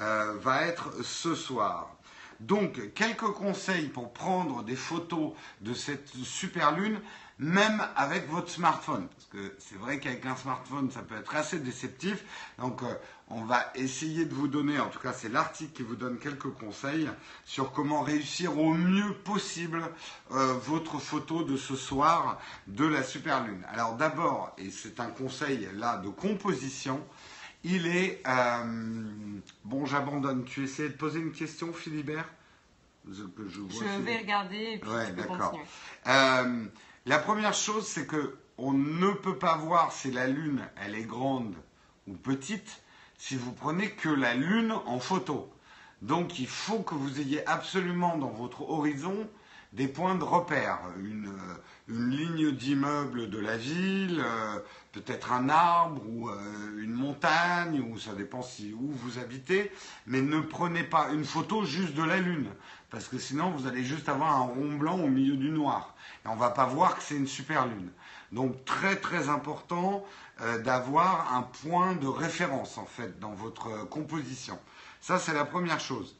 euh, va être ce soir. Donc, quelques conseils pour prendre des photos de cette super lune, même avec votre smartphone. Parce que c'est vrai qu'avec un smartphone, ça peut être assez déceptif. Donc, euh, on va essayer de vous donner, en tout cas, c'est l'article qui vous donne quelques conseils sur comment réussir au mieux possible euh, votre photo de ce soir de la super lune. Alors, d'abord, et c'est un conseil là de composition, il est. euh, bon, j'abandonne. Tu essaies de poser une question, Philibert? Je, que je, vois Je Philibert. vais regarder et puis Ouais, tu peux d'accord. continuer. Euh, la première chose, c'est que on ne peut pas voir si la Lune, elle est grande ou petite, si vous prenez que la Lune en photo. Donc, il faut que vous ayez absolument dans votre horizon des points de repère, une, euh, une ligne d'immeuble de la ville, euh, peut-être un arbre ou euh, une montagne, ou ça dépend si, où vous habitez, mais ne prenez pas une photo juste de la Lune, parce que sinon vous allez juste avoir un rond blanc au milieu du noir, et on va pas voir que c'est une super Lune. Donc très très important d'avoir un point de référence en fait dans votre composition. Ça c'est la première chose.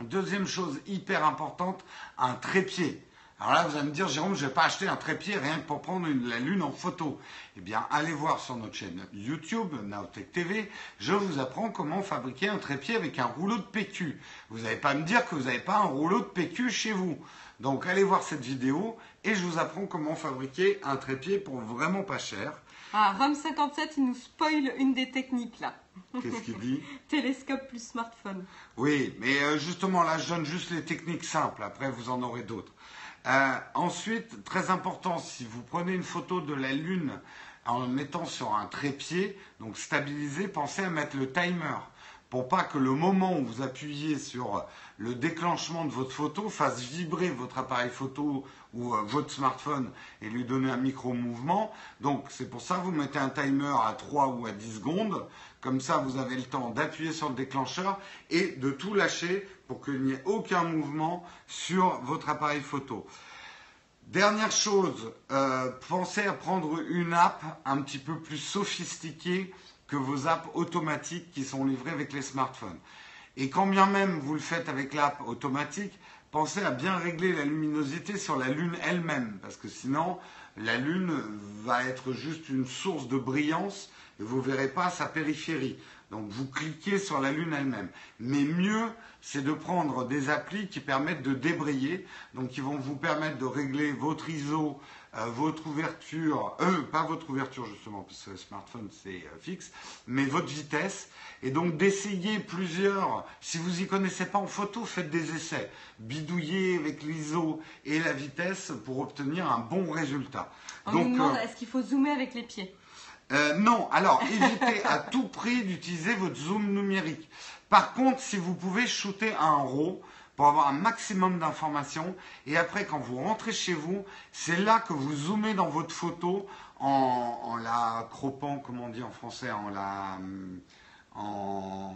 Deuxième chose hyper importante, un trépied. Alors là, vous allez me dire, Jérôme, je ne vais pas acheter un trépied rien que pour prendre la Lune en photo. Eh bien, allez voir sur notre chaîne YouTube, Naotech TV, je vous apprends comment fabriquer un trépied avec un rouleau de PQ. Vous n'allez pas me dire que vous n'avez pas un rouleau de PQ chez vous. Donc, allez voir cette vidéo et je vous apprends comment fabriquer un trépied pour vraiment pas cher. Ah, Rom57, il nous spoil une des techniques là. Qu'est-ce qu'il dit Télescope plus smartphone. Oui, mais euh, justement là, je donne juste les techniques simples. Après, vous en aurez d'autres. Euh, ensuite, très important, si vous prenez une photo de la Lune en mettant sur un trépied, donc stabilisé, pensez à mettre le timer. pour pas que le moment où vous appuyez sur le déclenchement de votre photo fasse vibrer votre appareil photo ou euh, votre smartphone et lui donner un micro-mouvement. Donc c'est pour ça que vous mettez un timer à 3 ou à 10 secondes. Comme ça, vous avez le temps d'appuyer sur le déclencheur et de tout lâcher pour qu'il n'y ait aucun mouvement sur votre appareil photo. Dernière chose, euh, pensez à prendre une app un petit peu plus sophistiquée que vos apps automatiques qui sont livrées avec les smartphones. Et quand bien même vous le faites avec l'app automatique, pensez à bien régler la luminosité sur la Lune elle-même, parce que sinon, la Lune va être juste une source de brillance et vous ne verrez pas sa périphérie. Donc vous cliquez sur la Lune elle-même. Mais mieux, c'est de prendre des applis qui permettent de débrayer, donc qui vont vous permettre de régler votre ISO, euh, votre ouverture, euh, pas votre ouverture justement, parce que le smartphone c'est euh, fixe, mais votre vitesse, et donc d'essayer plusieurs, si vous n'y connaissez pas en photo, faites des essais, bidouillez avec l'ISO et la vitesse pour obtenir un bon résultat. On donc, nous demande est-ce qu'il faut zoomer avec les pieds? Euh, non, alors évitez à tout prix d'utiliser votre zoom numérique. Par contre, si vous pouvez shooter à un RAW pour avoir un maximum d'informations, et après quand vous rentrez chez vous, c'est là que vous zoomez dans votre photo en, la croppant, comment on dit en français, en la hum, en,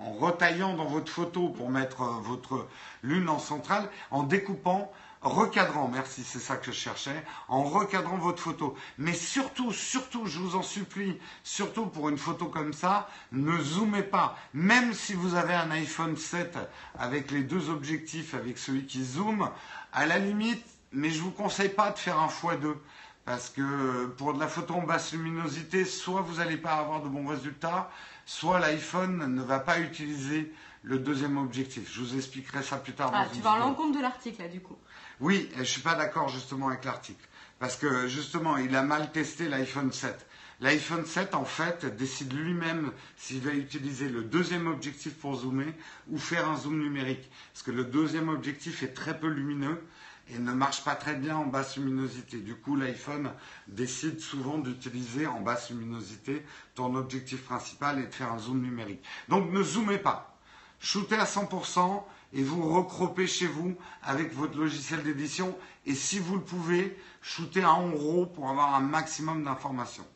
en retaillant dans votre photo pour mettre euh, votre lune en centrale, en découpant, recadrant, merci, c'est ça que je cherchais, en recadrant votre photo. Mais surtout, surtout, je vous en supplie, surtout pour une photo comme ça, ne zoomez pas. Même si vous avez un iPhone 7 avec les deux objectifs, avec celui qui zoome, à la limite, mais je vous conseille pas de faire un x2. Parce que pour de la photo en basse luminosité, soit vous n'allez pas avoir de bons résultats, soit l'iPhone ne va pas utiliser le deuxième objectif. Je vous expliquerai ça plus tard. Ah, dans tu une vas à l'encontre de l'article là du coup. Oui, je suis pas d'accord justement avec l'article. Parce que justement, il a mal testé l'iPhone 7. L'iPhone 7, en fait, décide lui-même s'il va utiliser le deuxième objectif pour zoomer ou faire un zoom numérique. Parce que le deuxième objectif est très peu lumineux et ne marche pas très bien en basse luminosité. Du coup, l'iPhone décide souvent d'utiliser en basse luminosité ton objectif principal et de faire un zoom numérique. Donc ne zoomez pas. Shootez à 100% et vous recropez chez vous avec votre logiciel d'édition. Et si vous le pouvez, shootez à en RAW pour avoir un maximum d'informations.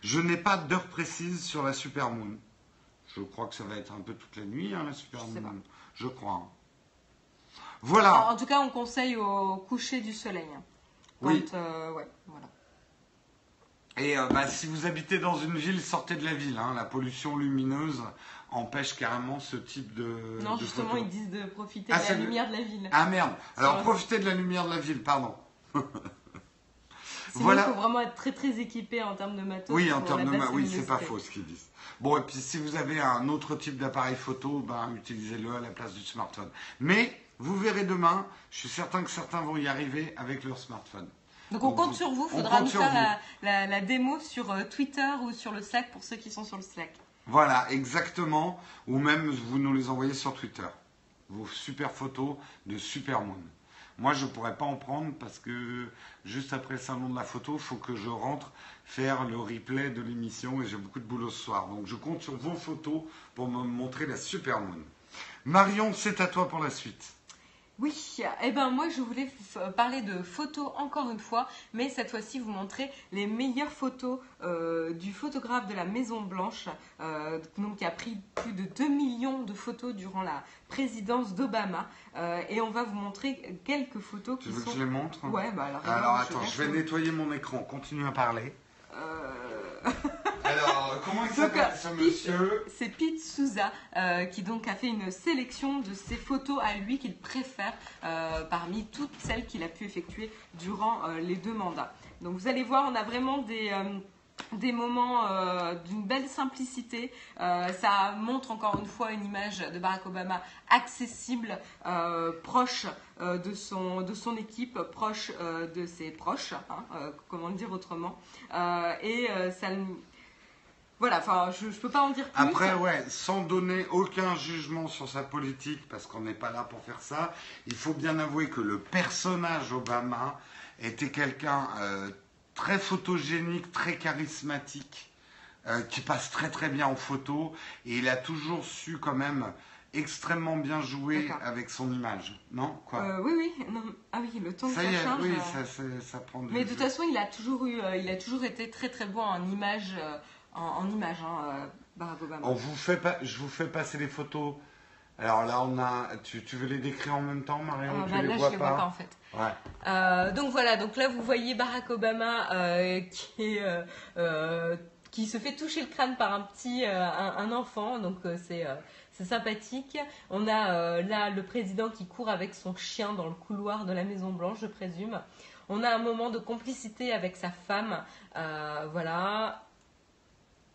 Je n'ai pas d'heure précise sur la Supermoon. Je crois que ça va être un peu toute la nuit, hein, la Supermoon. pas. Je crois. hein. Voilà. En, tout cas, on conseille au coucher du soleil. hein. Quand, Oui. euh, ouais, voilà. Et euh, bah, si vous habitez dans une ville, sortez de la ville. hein. La pollution lumineuse empêche carrément ce type de. Non, de justement, photo. ils disent de profiter Ah, de la lumière de la ville. Ah merde. Alors Sur- profitez de la lumière de la ville, pardon. Sinon, voilà. il faut vraiment être très très équipé en termes de matos. Oui, en termes de basse ma... oui, c'est pas faux ce qu'ils disent. Bon, et puis si vous avez un autre type d'appareil photo, ben utilisez-le à la place du smartphone. Mais vous verrez demain, je suis certain que certains vont y arriver avec leur smartphone. Donc on Donc, compte vous- sur vous, on faudra nous sur faire vous. la, la- la démo sur euh, Twitter ou sur le Slack pour ceux qui sont sur le Slack. Voilà, exactement. Ou même vous nous les envoyez sur Twitter. Vos super photos de Supermoon. Moi, je ne pourrais pas en prendre parce que juste après le salon de la photo, il faut que je rentre faire le replay de l'émission et j'ai beaucoup de boulot ce soir. Donc, je compte sur vos photos pour me montrer la Supermoon. Marion, c'est à toi pour la suite. Oui, eh ben moi je voulais parler de photos encore une fois, mais cette fois-ci vous montrer les meilleures photos euh, du photographe de la Maison Blanche, euh, donc qui a pris plus de 2 millions de photos durant la présidence d'Obama, Euh, et on va vous montrer quelques photos Tu qui veux que je les montre? Ouais, bah alors. Alors, attends, je vais nettoyer mon écran. Continue à parler. Euh, Alors, comment il s'appelle euh, ce Pete- monsieur C'est Pete Souza euh, qui donc a fait une sélection de ses photos à lui qu'il préfère euh, parmi toutes celles qu'il a pu effectuer durant euh, les deux mandats. Donc vous allez voir, on a vraiment des, euh, des moments euh, d'une belle simplicité. Euh, ça montre encore une fois une image de Barack Obama accessible, euh, proche euh, de, son, de son équipe, proche euh, de ses proches, hein, euh, comment le dire autrement. Euh, et euh, ça voilà, enfin, je ne peux pas en dire plus. Après, ouais, sans donner aucun jugement sur sa politique, parce qu'on n'est pas là pour faire ça, il faut bien avouer que le personnage Obama était quelqu'un euh, très photogénique, très charismatique. euh, qui passe très très bien en photo et il a toujours su quand même extrêmement bien jouer D'accord. avec son image. Non? Quoi? Euh, oui, oui. non, ah oui, le temps que Ça ça y est, change. oui, ça, ça, ça prend du Mais de toute façon, il a toujours eu, il a toujours été très très bon en image, en, en image, hein, euh, Barack Obama. On vous fait pas, je vous fais passer les photos. Alors là, on a. Tu, tu veux les décrire en même temps, Marion Ah, Tu bah, les là, vois je les vois pas en fait. Ouais. Euh, donc voilà, donc là vous voyez Barack Obama euh, qui, est, euh, qui se fait toucher le crâne par un petit un, un enfant, donc c'est c'est sympathique. On a là le président qui court avec son chien dans le couloir de la Maison Blanche, je présume. On a un moment de complicité avec sa femme, voilà.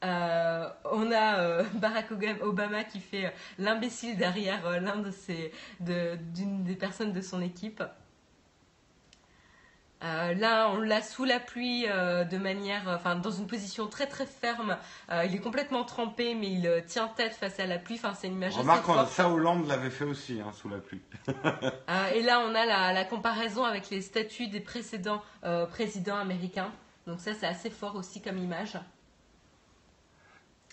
Euh, on a euh, Barack Obama qui fait euh, l'imbécile derrière l'un de ses, de- d'une des personnes de son équipe. Euh, là, on l'a sous la pluie euh, de manière, enfin, dans une position très très ferme. Il est complètement trempé, mais il tient tête face à la pluie. Enfin, c'est une image assez Remarque, forte. ça, Hollande l'avait fait aussi, hein, sous la pluie. Et là, on a la, la comparaison avec les statuts des précédents présidents américains. Donc ça, c'est assez fort aussi comme image.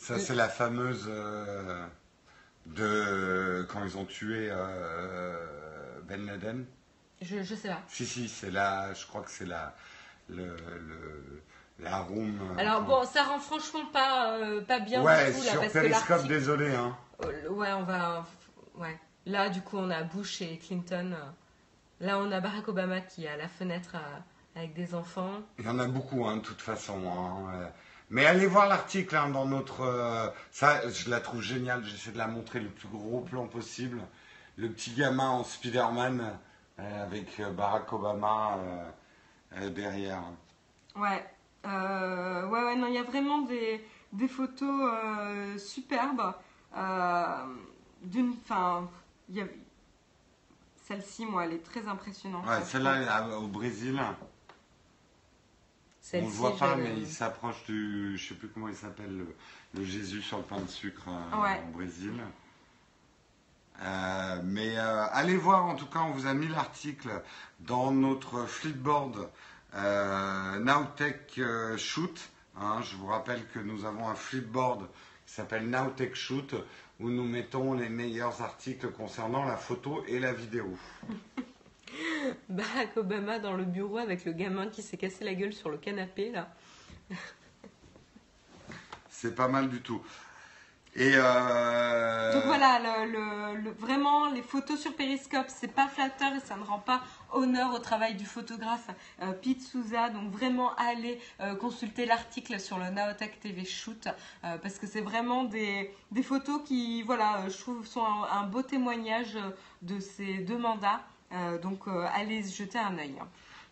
Ça, c'est la fameuse. euh, de. Quand ils ont tué euh, Ben Laden. Je, je sais pas. Si, si, c'est la. Je crois que c'est la. Le, le- la room. euh, Alors bon, ça rend franchement pas, euh, pas bien Ouais, du là, sur parce que Periscope, l'article- désolé. Hein. Euh, Ouais, on va. Ouais. Là, du coup, on a Bush et Clinton. Là, on a Barack Obama qui est à la fenêtre avec des enfants. Il y en a beaucoup, hein, de toute façon. hein. Mais allez voir l'article hein, dans notre. euh, ça, je la trouve géniale. J'essaie de la montrer le plus gros plan possible. Le petit gamin en Spider-Man euh, avec euh, Barack Obama euh, derrière. Ouais. Ouais, ouais, non, il y a vraiment des, des photos superbes. D'une. Enfin. Celle-ci, moi, elle est très impressionnante. Ouais, celle-là au Brésil. On le voit pas, je- mais il s'approche du. Je sais plus comment il s'appelle, le, le Jésus sur le pain de sucre euh, Ouais. au Brésil. Euh, mais euh, allez voir, en tout cas, on vous a mis l'article dans notre flipboard euh, Nowtech euh, Shoot. hein. je vous rappelle que nous avons un flipboard qui s'appelle Nowtech Shoot où nous mettons les meilleurs articles concernant la photo et la vidéo. Barack Obama dans le bureau avec le gamin qui s'est cassé la gueule sur le canapé, là. C'est pas mal du tout. Et euh, Donc voilà, le, le- le- vraiment, les photos sur Periscope, c'est pas flatteur et ça ne rend pas honneur au travail du photographe euh, Pete Souza. Donc vraiment, allez euh, consulter l'article sur le Naotech TV Shoot parce que c'est vraiment des, des photos qui, voilà, je trouve sont un, un beau témoignage de ces deux mandats. Euh, donc euh, allez jeter un œil.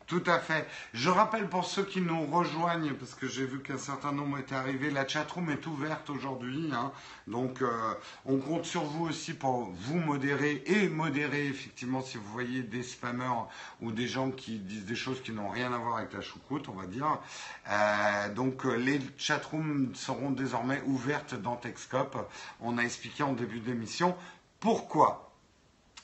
Tout à fait. Je rappelle pour ceux qui nous rejoignent, parce que j'ai vu qu'un certain nombre étaient arrivés, la chatroom est ouverte aujourd'hui. hein. donc euh, on compte sur vous aussi pour vous modérer et modérer effectivement si vous voyez des spammers ou des gens qui disent des choses qui n'ont rien à voir avec la choucroute, on va dire. Donc les chatrooms seront désormais ouvertes dans Techscope. On a expliqué en début d'émission pourquoi.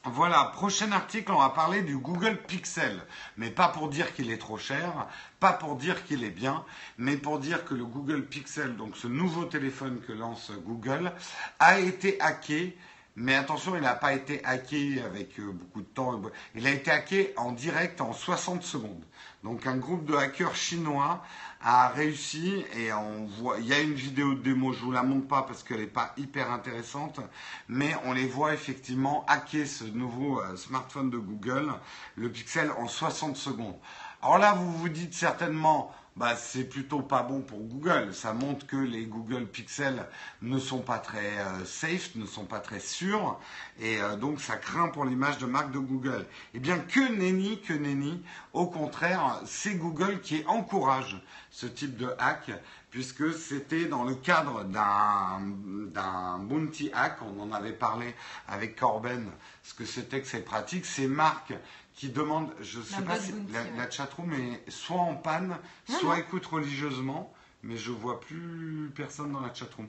Voilà, prochain article, on va parler du Google Pixel. Mais pas pour dire qu'il est trop cher, pas pour dire qu'il est bien, mais pour dire que le Google Pixel, donc ce nouveau téléphone que lance Google, a été hacké. Mais attention, il n'a pas été hacké avec euh, beaucoup de temps. Il a été hacké en direct en 60 secondes. Donc un groupe de hackers chinois a réussi et on voit, il y a une vidéo de démo, je vous la montre pas parce qu'elle n'est pas hyper intéressante, mais on les voit effectivement hacker ce nouveau euh, smartphone de Google, le Pixel en 60 secondes. Alors là, vous vous dites certainement, bah, c'est plutôt pas bon pour Google. Ça montre que les Google Pixel ne sont pas très euh, safe, ne sont pas très sûrs, et euh, donc ça craint pour l'image de marque de Google. Eh bien, que nenni, que nenni. Au contraire, c'est Google qui encourage ce type de hack, puisque c'était dans le cadre d'un bounty hack. On en avait parlé avec Corben, ce que c'était que ces pratiques. Ces marques qui demandent, je ne sais pas si la, chatroom est soit en panne, Non, soit non. écoute religieusement, mais je vois plus personne dans la chatroom.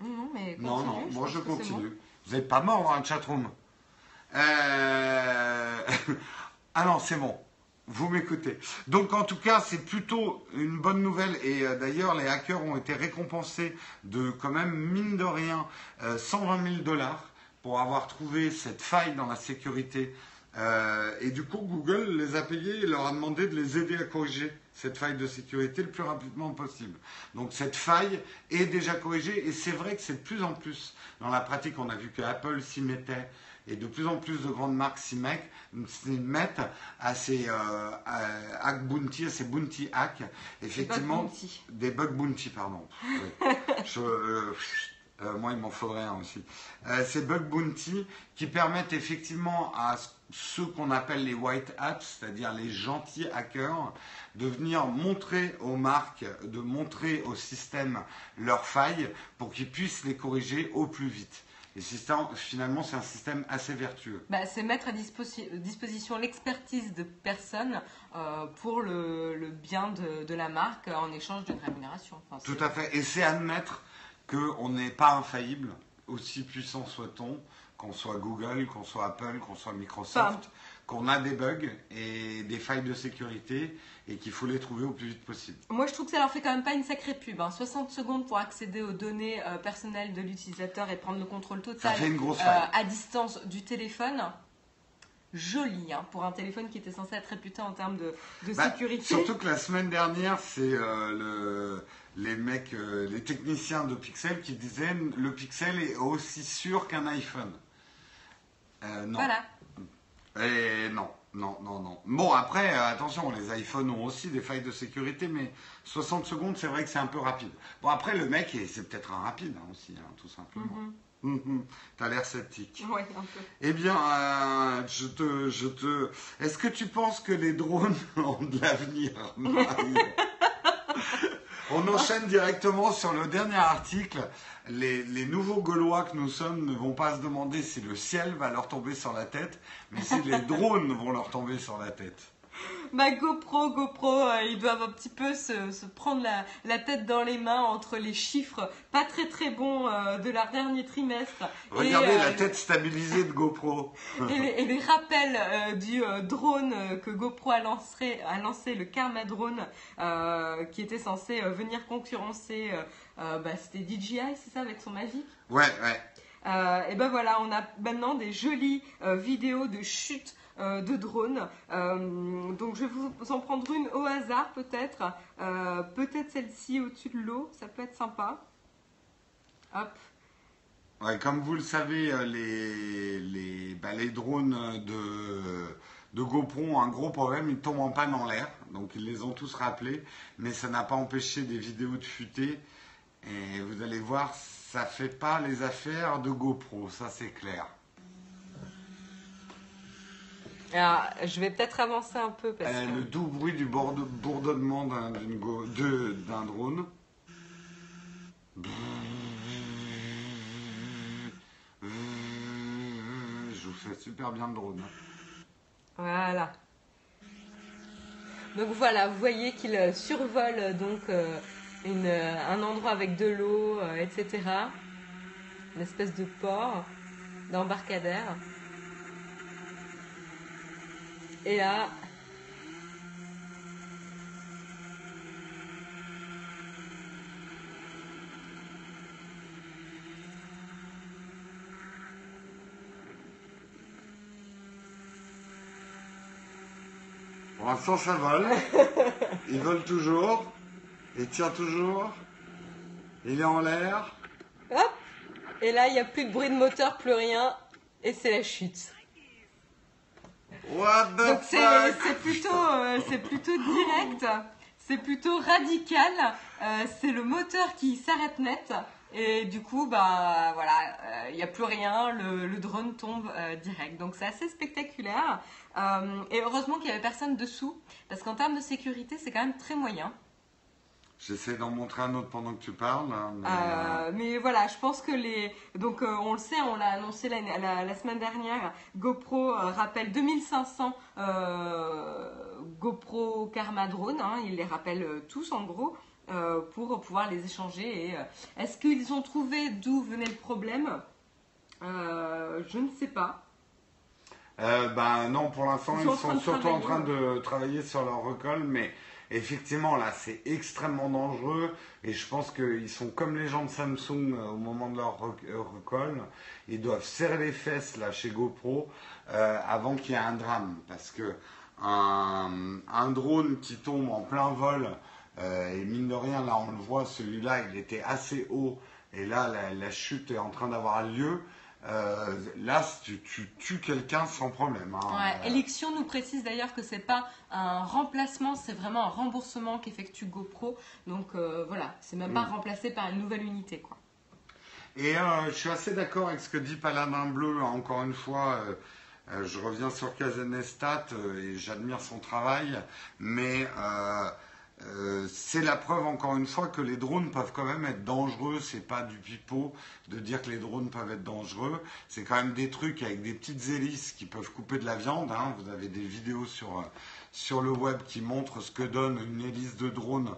Non, mais Non, continue, non, je moi je continue. bon. Vous n'êtes pas mort dans la chatroom. Euh... ah non, c'est bon. Vous m'écoutez. Donc en tout cas, c'est plutôt une bonne nouvelle. Et euh, d'ailleurs, les hackers ont été récompensés de quand même, mine de rien, euh, 120 000 dollars pour avoir trouvé cette faille dans la sécurité. Euh, et du coup, Google les a payés et leur a demandé de les aider à corriger cette faille de sécurité le plus rapidement possible. Donc cette faille est déjà corrigée et c'est vrai que c'est de plus en plus dans la pratique. On a vu que Apple s'y mettait et de plus en plus de grandes marques s'y mettent, à ces euh, à- hack bounty, à ces bounty hacks. Effectivement, bounty. des bug bounty, pardon. Oui. Je, euh, euh, moi, il m'en faudrait un aussi. Euh, ces bug bounty qui permettent effectivement à ceux qu'on appelle les white hats, c'est-à-dire les gentils hackers, de venir montrer aux marques, de montrer au système leurs failles pour qu'ils puissent les corriger au plus vite. Et finalement, c'est un système assez vertueux. Bah, c'est mettre à disposi- disposition l'expertise de personnes euh, pour le, le bien de, de la marque en échange d'une rémunération. Enfin, Tout à fait. Et c'est admettre qu'on n'est pas infaillible, aussi puissant soit-on, qu'on soit Google, qu'on soit Apple, qu'on soit Microsoft, qu'on a des bugs et des failles de sécurité et qu'il faut les trouver au plus vite possible. Moi, je trouve que ça leur fait quand même pas une sacrée pub. hein. 60 secondes pour accéder aux données euh, personnelles de l'utilisateur et prendre le contrôle Ça total fait une grosse euh, faille. à distance du téléphone. Joli, hein, pour un téléphone qui était censé être réputé en termes de, de Bah, sécurité. surtout que la semaine dernière, c'est euh, le- les mecs, euh, les techniciens de Pixel qui disaient le Pixel est aussi sûr qu'un iPhone. Euh, non. Voilà. Et non, non, non, non. Bon, après, euh, attention, les iPhones ont aussi des failles de sécurité, mais 60 secondes, c'est vrai que c'est un peu rapide. Bon, après, le mec, c'est peut-être un rapide hein, aussi, hein, tout simplement. Mhm. T'as l'air sceptique. Ouais, un peu. Eh bien, euh, je te, je te. Est-ce que tu penses que les drones ont de l'avenir On enchaîne directement sur le dernier article. Les, les nouveaux Gaulois que nous sommes ne vont pas se demander si le ciel va leur tomber sur la tête, mais si les drones vont leur tomber sur la tête. Bah GoPro, GoPro, euh, ils doivent un petit peu se, se prendre la, la tête dans les mains entre les chiffres pas très très bons euh, de leur dernier trimestre Regardez et, euh, la tête stabilisée de GoPro. et, les, et les rappels du drone que GoPro a lancé, a lancé le Karma Drone, qui était censé venir concurrencer, bah, c'était DJI, c'est ça, avec son Mavic? Ouais, ouais. Euh, et ben voilà, on a maintenant des jolies euh, vidéos de chute de drones. Euh, donc je vais vous en prendre une au hasard peut-être. Euh, peut-être celle-ci au-dessus de l'eau, ça peut être sympa. Hop. Ouais, comme vous le savez, euh, les, les, bah, drones de, de GoPro ont un gros problème, ils tombent en panne en l'air, donc ils les ont tous rappelés, mais ça n'a pas empêché des vidéos de fuiter, et vous allez voir, ça fait pas les affaires de GoPro, ça c'est clair. Alors, je vais peut-être avancer un peu parce Euh, que... le doux bruit du bourdonnement d'un drone. Je vous fais super bien le drone. Voilà. Donc voilà, vous voyez qu'il euh, survole euh, donc euh, une, un endroit avec de l'eau, euh, etc. Une espèce de port, d'embarcadère. Et là, l'instant, ça vole. Il vole toujours. Il tire toujours. Il est en l'air. hop Et là, il n'y a plus de bruit de moteur, plus rien. Et c'est la chute. What the Donc c'est fuck? c'est plutôt, euh, c'est plutôt direct, c'est plutôt radical. euh, c'est le moteur qui s'arrête net. Et du coup, bah voilà, euh, il n'y a plus rien, le, le drone tombe euh, direct. Donc c'est assez spectaculaire. Euh, et heureusement qu'il n'y avait personne dessous, parce qu'en termes de sécurité, c'est quand même très moyen. J'essaie d'en montrer un autre pendant que tu parles. hein, mais, euh, Euh, mais voilà, je pense que les. Donc, euh, on le sait, on l'a annoncé la, la- la semaine dernière. GoPro euh, rappelle 2500 euh, GoPro Karma Drone. hein, ils les rappellent tous en gros pour pouvoir les échanger. Est-ce qu'ils ont trouvé d'où venait le problème? Je ne sais pas. Ben non, pour l'instant, Ils ils sont surtout en train de travailler sur leur recolle, mais effectivement, là, c'est extrêmement dangereux, et je pense qu'ils sont comme les gens de Samsung euh, au moment de leur euh, recolle, ils doivent serrer les fesses, là, chez GoPro, euh, avant qu'il y ait un drame, parce que un, drone qui tombe en plein vol, et mine de rien, là, on le voit, celui-là, il était assez haut, et là, la chute est en train d'avoir lieu. Euh, là, tu, tu tues quelqu'un sans problème. hein. Ouais, Election nous précise d'ailleurs que c'est pas un remplacement, c'est vraiment un remboursement qu'effectue GoPro. Donc euh, voilà, c'est même pas Mm. remplacé par une nouvelle unité quoi. Et euh, je suis assez d'accord avec ce que dit Paladin Bleu. Encore une fois, euh, je reviens sur Kazanestat euh, et j'admire son travail, mais euh, c'est la preuve encore une fois que les drones peuvent quand même être dangereux. C'est pas du pipeau de dire que les drones peuvent être dangereux. C'est quand même des trucs avec des petites hélices qui peuvent couper de la viande. hein. Vous avez des vidéos sur euh, sur le web qui montrent ce que donne une hélice de drone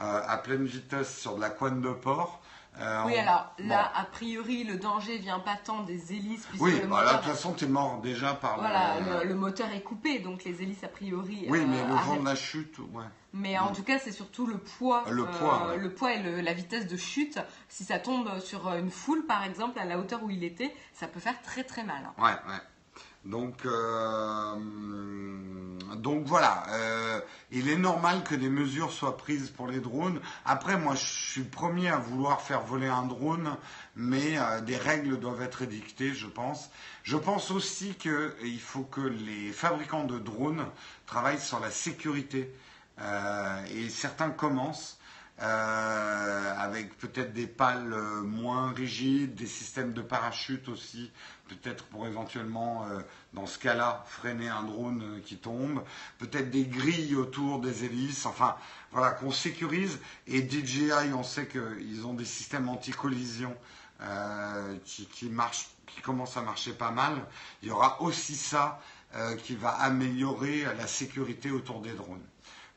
euh, à pleine vitesse sur de la couenne de porc. Euh, Oui, on- alors bon. là, a priori, le danger vient pas tant des hélices, puisque Oui, le, bah là, de moteur, toute façon, t'es mort déjà par voilà, le... le, le moteur est coupé, donc les hélices a priori. Oui, euh, mais le vent arrêtent. de la chute, ouais. Mais en tout cas, c'est surtout le poids, Le euh, poids, ouais. le poids et le- la vitesse de chute. Si ça tombe sur une foule, par exemple, à la hauteur où il était, ça peut faire très très mal. Ouais, ouais. Donc, euh, donc voilà, euh, il est normal que des mesures soient prises pour les drones. Après, moi, je suis premier à vouloir faire voler un drone, mais euh, des règles doivent être édictées, je pense. Je pense aussi qu'il faut que les fabricants de drones travaillent sur la sécurité. Euh, et certains commencent. Euh, avec peut-être des pales euh, moins rigides, des systèmes de parachute aussi, peut-être pour éventuellement, euh, dans ce cas-là, freiner un drone qui tombe, peut-être des grilles autour des hélices, enfin, voilà, qu'on sécurise. Et DJI, on sait qu'ils ont des systèmes anti-collision qui, commencent à marcher pas mal. Il y aura aussi ça qui va améliorer la sécurité autour des drones.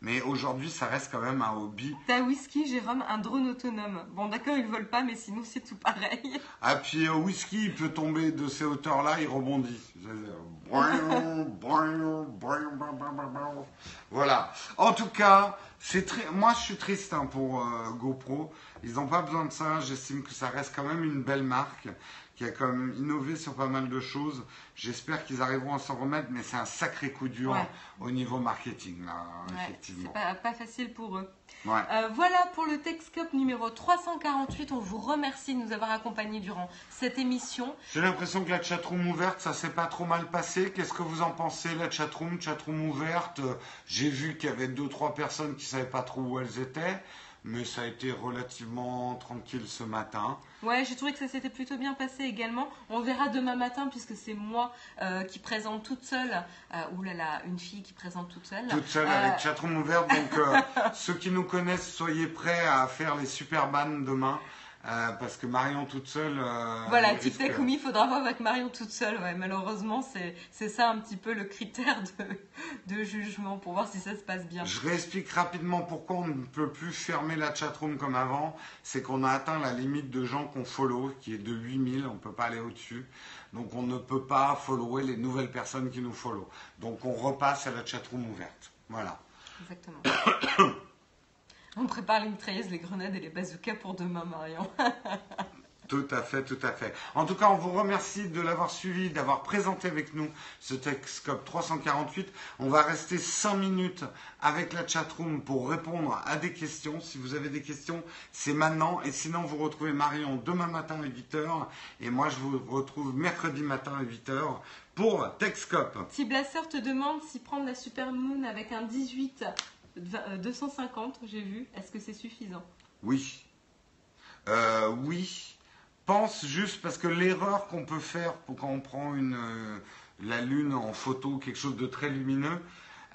Mais aujourd'hui, ça reste quand même un hobby. T'as whisky, Jérôme, un drone autonome. Bon, d'accord, il vole pas, mais sinon c'est tout pareil. Ah, puis euh, whisky, il peut tomber de ces hauteurs-là, il rebondit. Voilà. En tout cas, c'est très. Moi, je suis triste hein, pour euh, GoPro. Ils n'ont pas besoin de ça. J'estime que ça reste quand même une belle marque qui a quand même innové sur pas mal de choses. J'espère qu'ils arriveront à s'en remettre, mais c'est un sacré coup dur Ouais. au niveau marketing, là, Ouais, effectivement. c'est pas, pas facile pour eux. Ouais. Euh, voilà pour le Texcope numéro 348. On vous remercie de nous avoir accompagnés durant cette émission. J'ai l'impression que la chatroom ouverte, ça s'est pas trop mal passé. Qu'est-ce que vous en pensez, la chatroom, chatroom ouverte Euh, J'ai vu qu'il y avait deux, trois personnes qui savaient pas trop où elles étaient, mais ça a été relativement tranquille ce matin. Ouais, j'ai trouvé que ça s'était plutôt bien passé également. On verra demain matin puisque c'est moi euh, qui présente toute seule. Euh, là, une fille qui présente toute seule. Toute seule Euh, avec chatroom ouverte. Donc, euh, ceux qui nous connaissent, soyez prêts à faire les super bannes demain. Euh, parce que Marion toute seule. euh, Voilà, Tic Tac il faudra voir avec Marion toute seule. Ouais, malheureusement, c'est c'est ça un petit peu le critère de, de jugement pour voir si ça se passe bien. Je réexplique rapidement pourquoi on ne peut plus fermer la chatroom comme avant. C'est qu'on a atteint la limite de gens qu'on follow, qui est de 8000, on ne peut pas aller au-dessus. Donc on ne peut pas follower les nouvelles personnes qui nous follow. Donc on repasse à la chatroom ouverte. Voilà. Exactement. On prépare les mitrailleuses, les grenades et les bazookas pour demain, Marion. Tout à fait, tout à fait. En tout cas, on vous remercie de l'avoir suivi, d'avoir présenté avec nous ce Texcope 348. On va rester 5 minutes avec la chatroom pour répondre à des questions. Si vous avez des questions, c'est maintenant. Et sinon, vous retrouvez Marion demain matin à 8h. Et moi, je vous retrouve mercredi matin à 8h pour Texcope. Si Blaster te demande si prendre la Supermoon avec un 18 euh, 250, j'ai vu, est-ce que c'est suffisant? Oui. Euh, oui. Pense juste parce que l'erreur qu'on peut faire pour quand on prend euh, la lune en photo, quelque chose de très lumineux,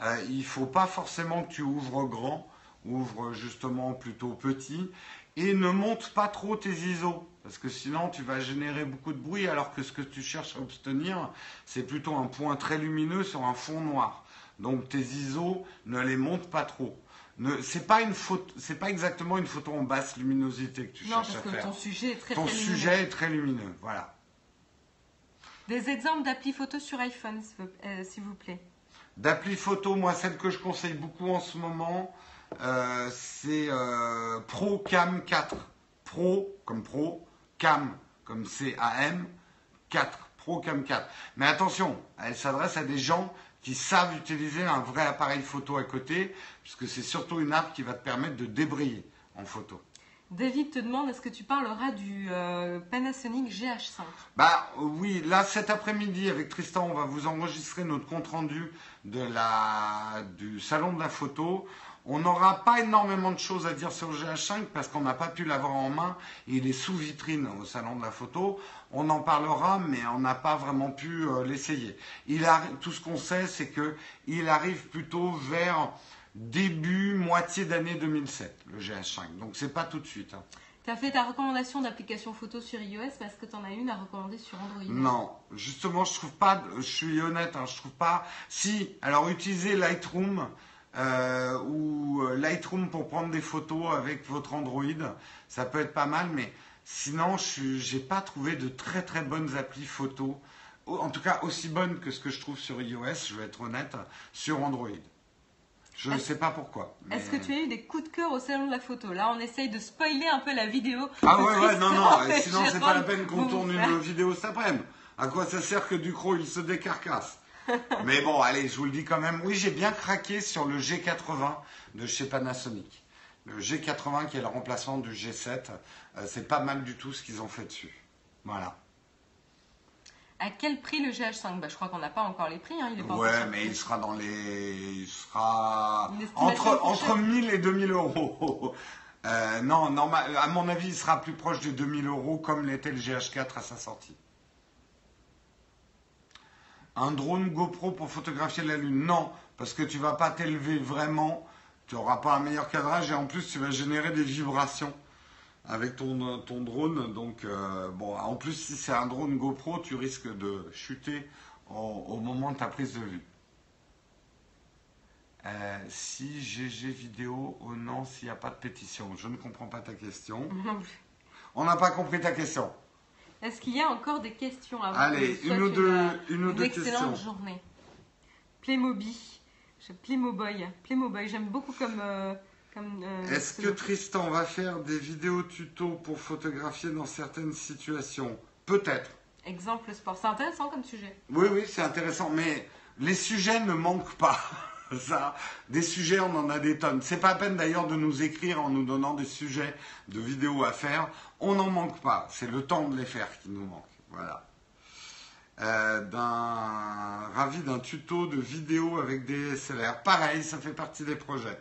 euh, il faut pas forcément que tu ouvres grand, ouvre justement plutôt petit et ne monte pas trop tes ISO parce que sinon tu vas générer beaucoup de bruit alors que ce que tu cherches à obtenir c'est plutôt un point très lumineux sur un fond noir. Donc tes ISO ne les monte pas trop. Ne, c'est pas une photo, c'est pas exactement une photo en basse luminosité que tu Non, cherches parce à que faire. ton sujet est très Ton très lumineux. sujet est très lumineux, voilà. Des exemples d'appli photo sur iPhone, s'il vous- euh, s'il vous plaît. D'appli photo, moi, celle que je conseille beaucoup en ce moment, euh, c'est euh, Pro Cam 4. Pro comme Pro, Cam comme C-A-M, 4. Pro Cam 4. Mais attention, elle s'adresse à des gens qui savent utiliser un vrai appareil photo à côté, puisque c'est surtout une app qui va te permettre de débrayer en photo. David te demande est-ce que tu parleras du euh, Panasonic GH5 Bah oui, là cet après-midi avec Tristan, on va vous enregistrer notre compte rendu de la du salon de la photo. On n'aura pas énormément de choses à dire sur le GH5 parce qu'on n'a pas pu l'avoir en main. Il est sous vitrine au salon de la photo. On en parlera, mais on n'a pas vraiment pu euh, l'essayer. Tout ce qu'on sait, c'est que il arrive plutôt vers début moitié d'année 2007, le GH5. Donc c'est pas tout de suite. hein. Tu as fait ta recommandation d'application photo sur iOS parce que tu en as une à recommander sur Android. Non, justement, je trouve pas. Je suis honnête, hein, je trouve pas. Si, alors utilisez Lightroom euh, ou euh, Lightroom pour prendre des photos avec votre Android, ça peut être pas mal, mais sinon, je j'ai pas trouvé de très très bonnes applis photos. En tout cas, aussi bonnes que ce que je trouve sur iOS, je vais être honnête, sur Android. Je ne sais pas pourquoi. mais- Est-ce que tu as eu des coups de cœur au salon de la photo? Là, on essaye de spoiler un peu la vidéo. Ah ouais, ouais, non, non, sinon c'est pas la peine qu'on tourne une vidéo cet après-midi. À quoi ça sert que Ducrot il se décarcasse? Mais bon, allez, je vous le dis quand même. Oui, j'ai bien craqué sur le G80 de chez Panasonic. Le G80 qui est le remplaçant du G7. euh, c'est pas mal du tout ce qu'ils ont fait dessus. Voilà. À quel prix le GH5 bah, Je crois qu'on n'a pas encore les prix. Hein, il est pas Ouais, mais il sera dans les. Il sera. Entre, entre prochaine. 1000 et 2000 euros. Euh, non, normal, à mon avis, il sera plus proche de 2000 euros comme l'était le GH4 à sa sortie. Un drone GoPro pour photographier la Lune Non, parce que tu vas pas t'élever vraiment, tu n'auras pas un meilleur cadrage et en plus tu vas générer des vibrations avec ton, ton drone. Donc, euh, bon, en plus, si c'est un drone GoPro, tu risques de chuter au, au moment de ta prise de vue. Euh, si GG vidéo, oh non, s'il n'y a pas de pétition. Je ne comprends pas ta question. On n'a pas compris ta question. Est-ce qu'il y a encore des questions à vous Allez, une ou deux, euh, une ou une deux excellente questions. journée. Playmobil. Playmoboy. Playmoboy. J'aime beaucoup comme. euh, comme euh, Est-ce que. Tristan va faire des vidéos tutos pour photographier dans certaines situations? Peut-être. Exemple sport. C'est intéressant comme sujet. Oui, oui, c'est intéressant, mais les sujets ne manquent pas. Des sujets, on en a des tonnes. C'est pas la peine d'ailleurs de nous écrire en nous donnant des sujets de vidéos à faire. On n'en manque pas. C'est le temps de les faire qui nous manque. Voilà. Euh, d'un ravi d'un tuto de vidéo avec des SLR. Pareil, ça fait partie des projets.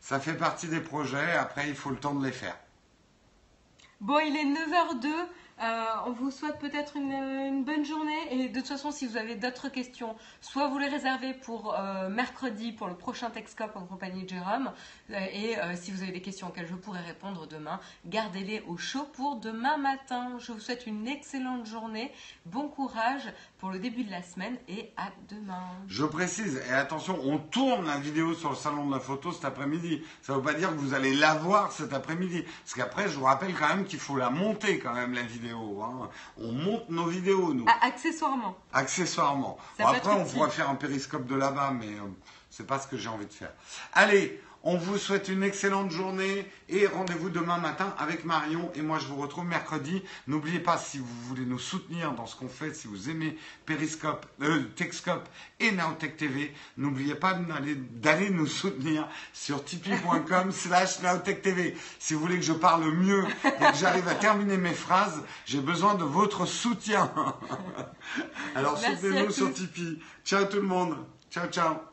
Ça fait partie des projets. Après, il faut le temps de les faire. Bon, il est 9h02. Euh, on vous souhaite peut-être une, bonne journée. Et de toute façon, si vous avez d'autres questions, soit vous les réservez pour euh, mercredi pour le prochain Texcop en compagnie de Jérôme. Euh, et euh, si vous avez des questions auxquelles je pourrai répondre demain, gardez-les au chaud pour demain matin. Je vous souhaite une excellente journée. Bon courage pour le début de la semaine et à demain. Je précise, et attention, on tourne la vidéo sur le salon de la photo cet après-midi. Ça ne veut pas dire que vous allez la voir cet après-midi. Parce qu'après, je vous rappelle quand même qu'il faut la monter quand même, la vidéo. hein. On monte nos vidéos, nous, Ah, accessoirement. accessoirement. Bon, après, on pourrait faire un périscope de là-bas, mais euh, c'est pas ce que j'ai envie de faire. Allez, on vous souhaite une excellente journée et rendez-vous demain matin avec Marion. Et moi, je vous retrouve mercredi. N'oubliez pas, si vous voulez nous soutenir dans ce qu'on fait, si vous aimez Periscope, euh, Techscope et Nowtech TV, n'oubliez pas d'aller, nous soutenir sur tipeee.com slash Nowtech TV. Si vous voulez que je parle mieux et que j'arrive à terminer mes phrases, j'ai besoin de votre soutien. Alors soutenez-nous sur Tipeee. Ciao tout le monde. Ciao, ciao.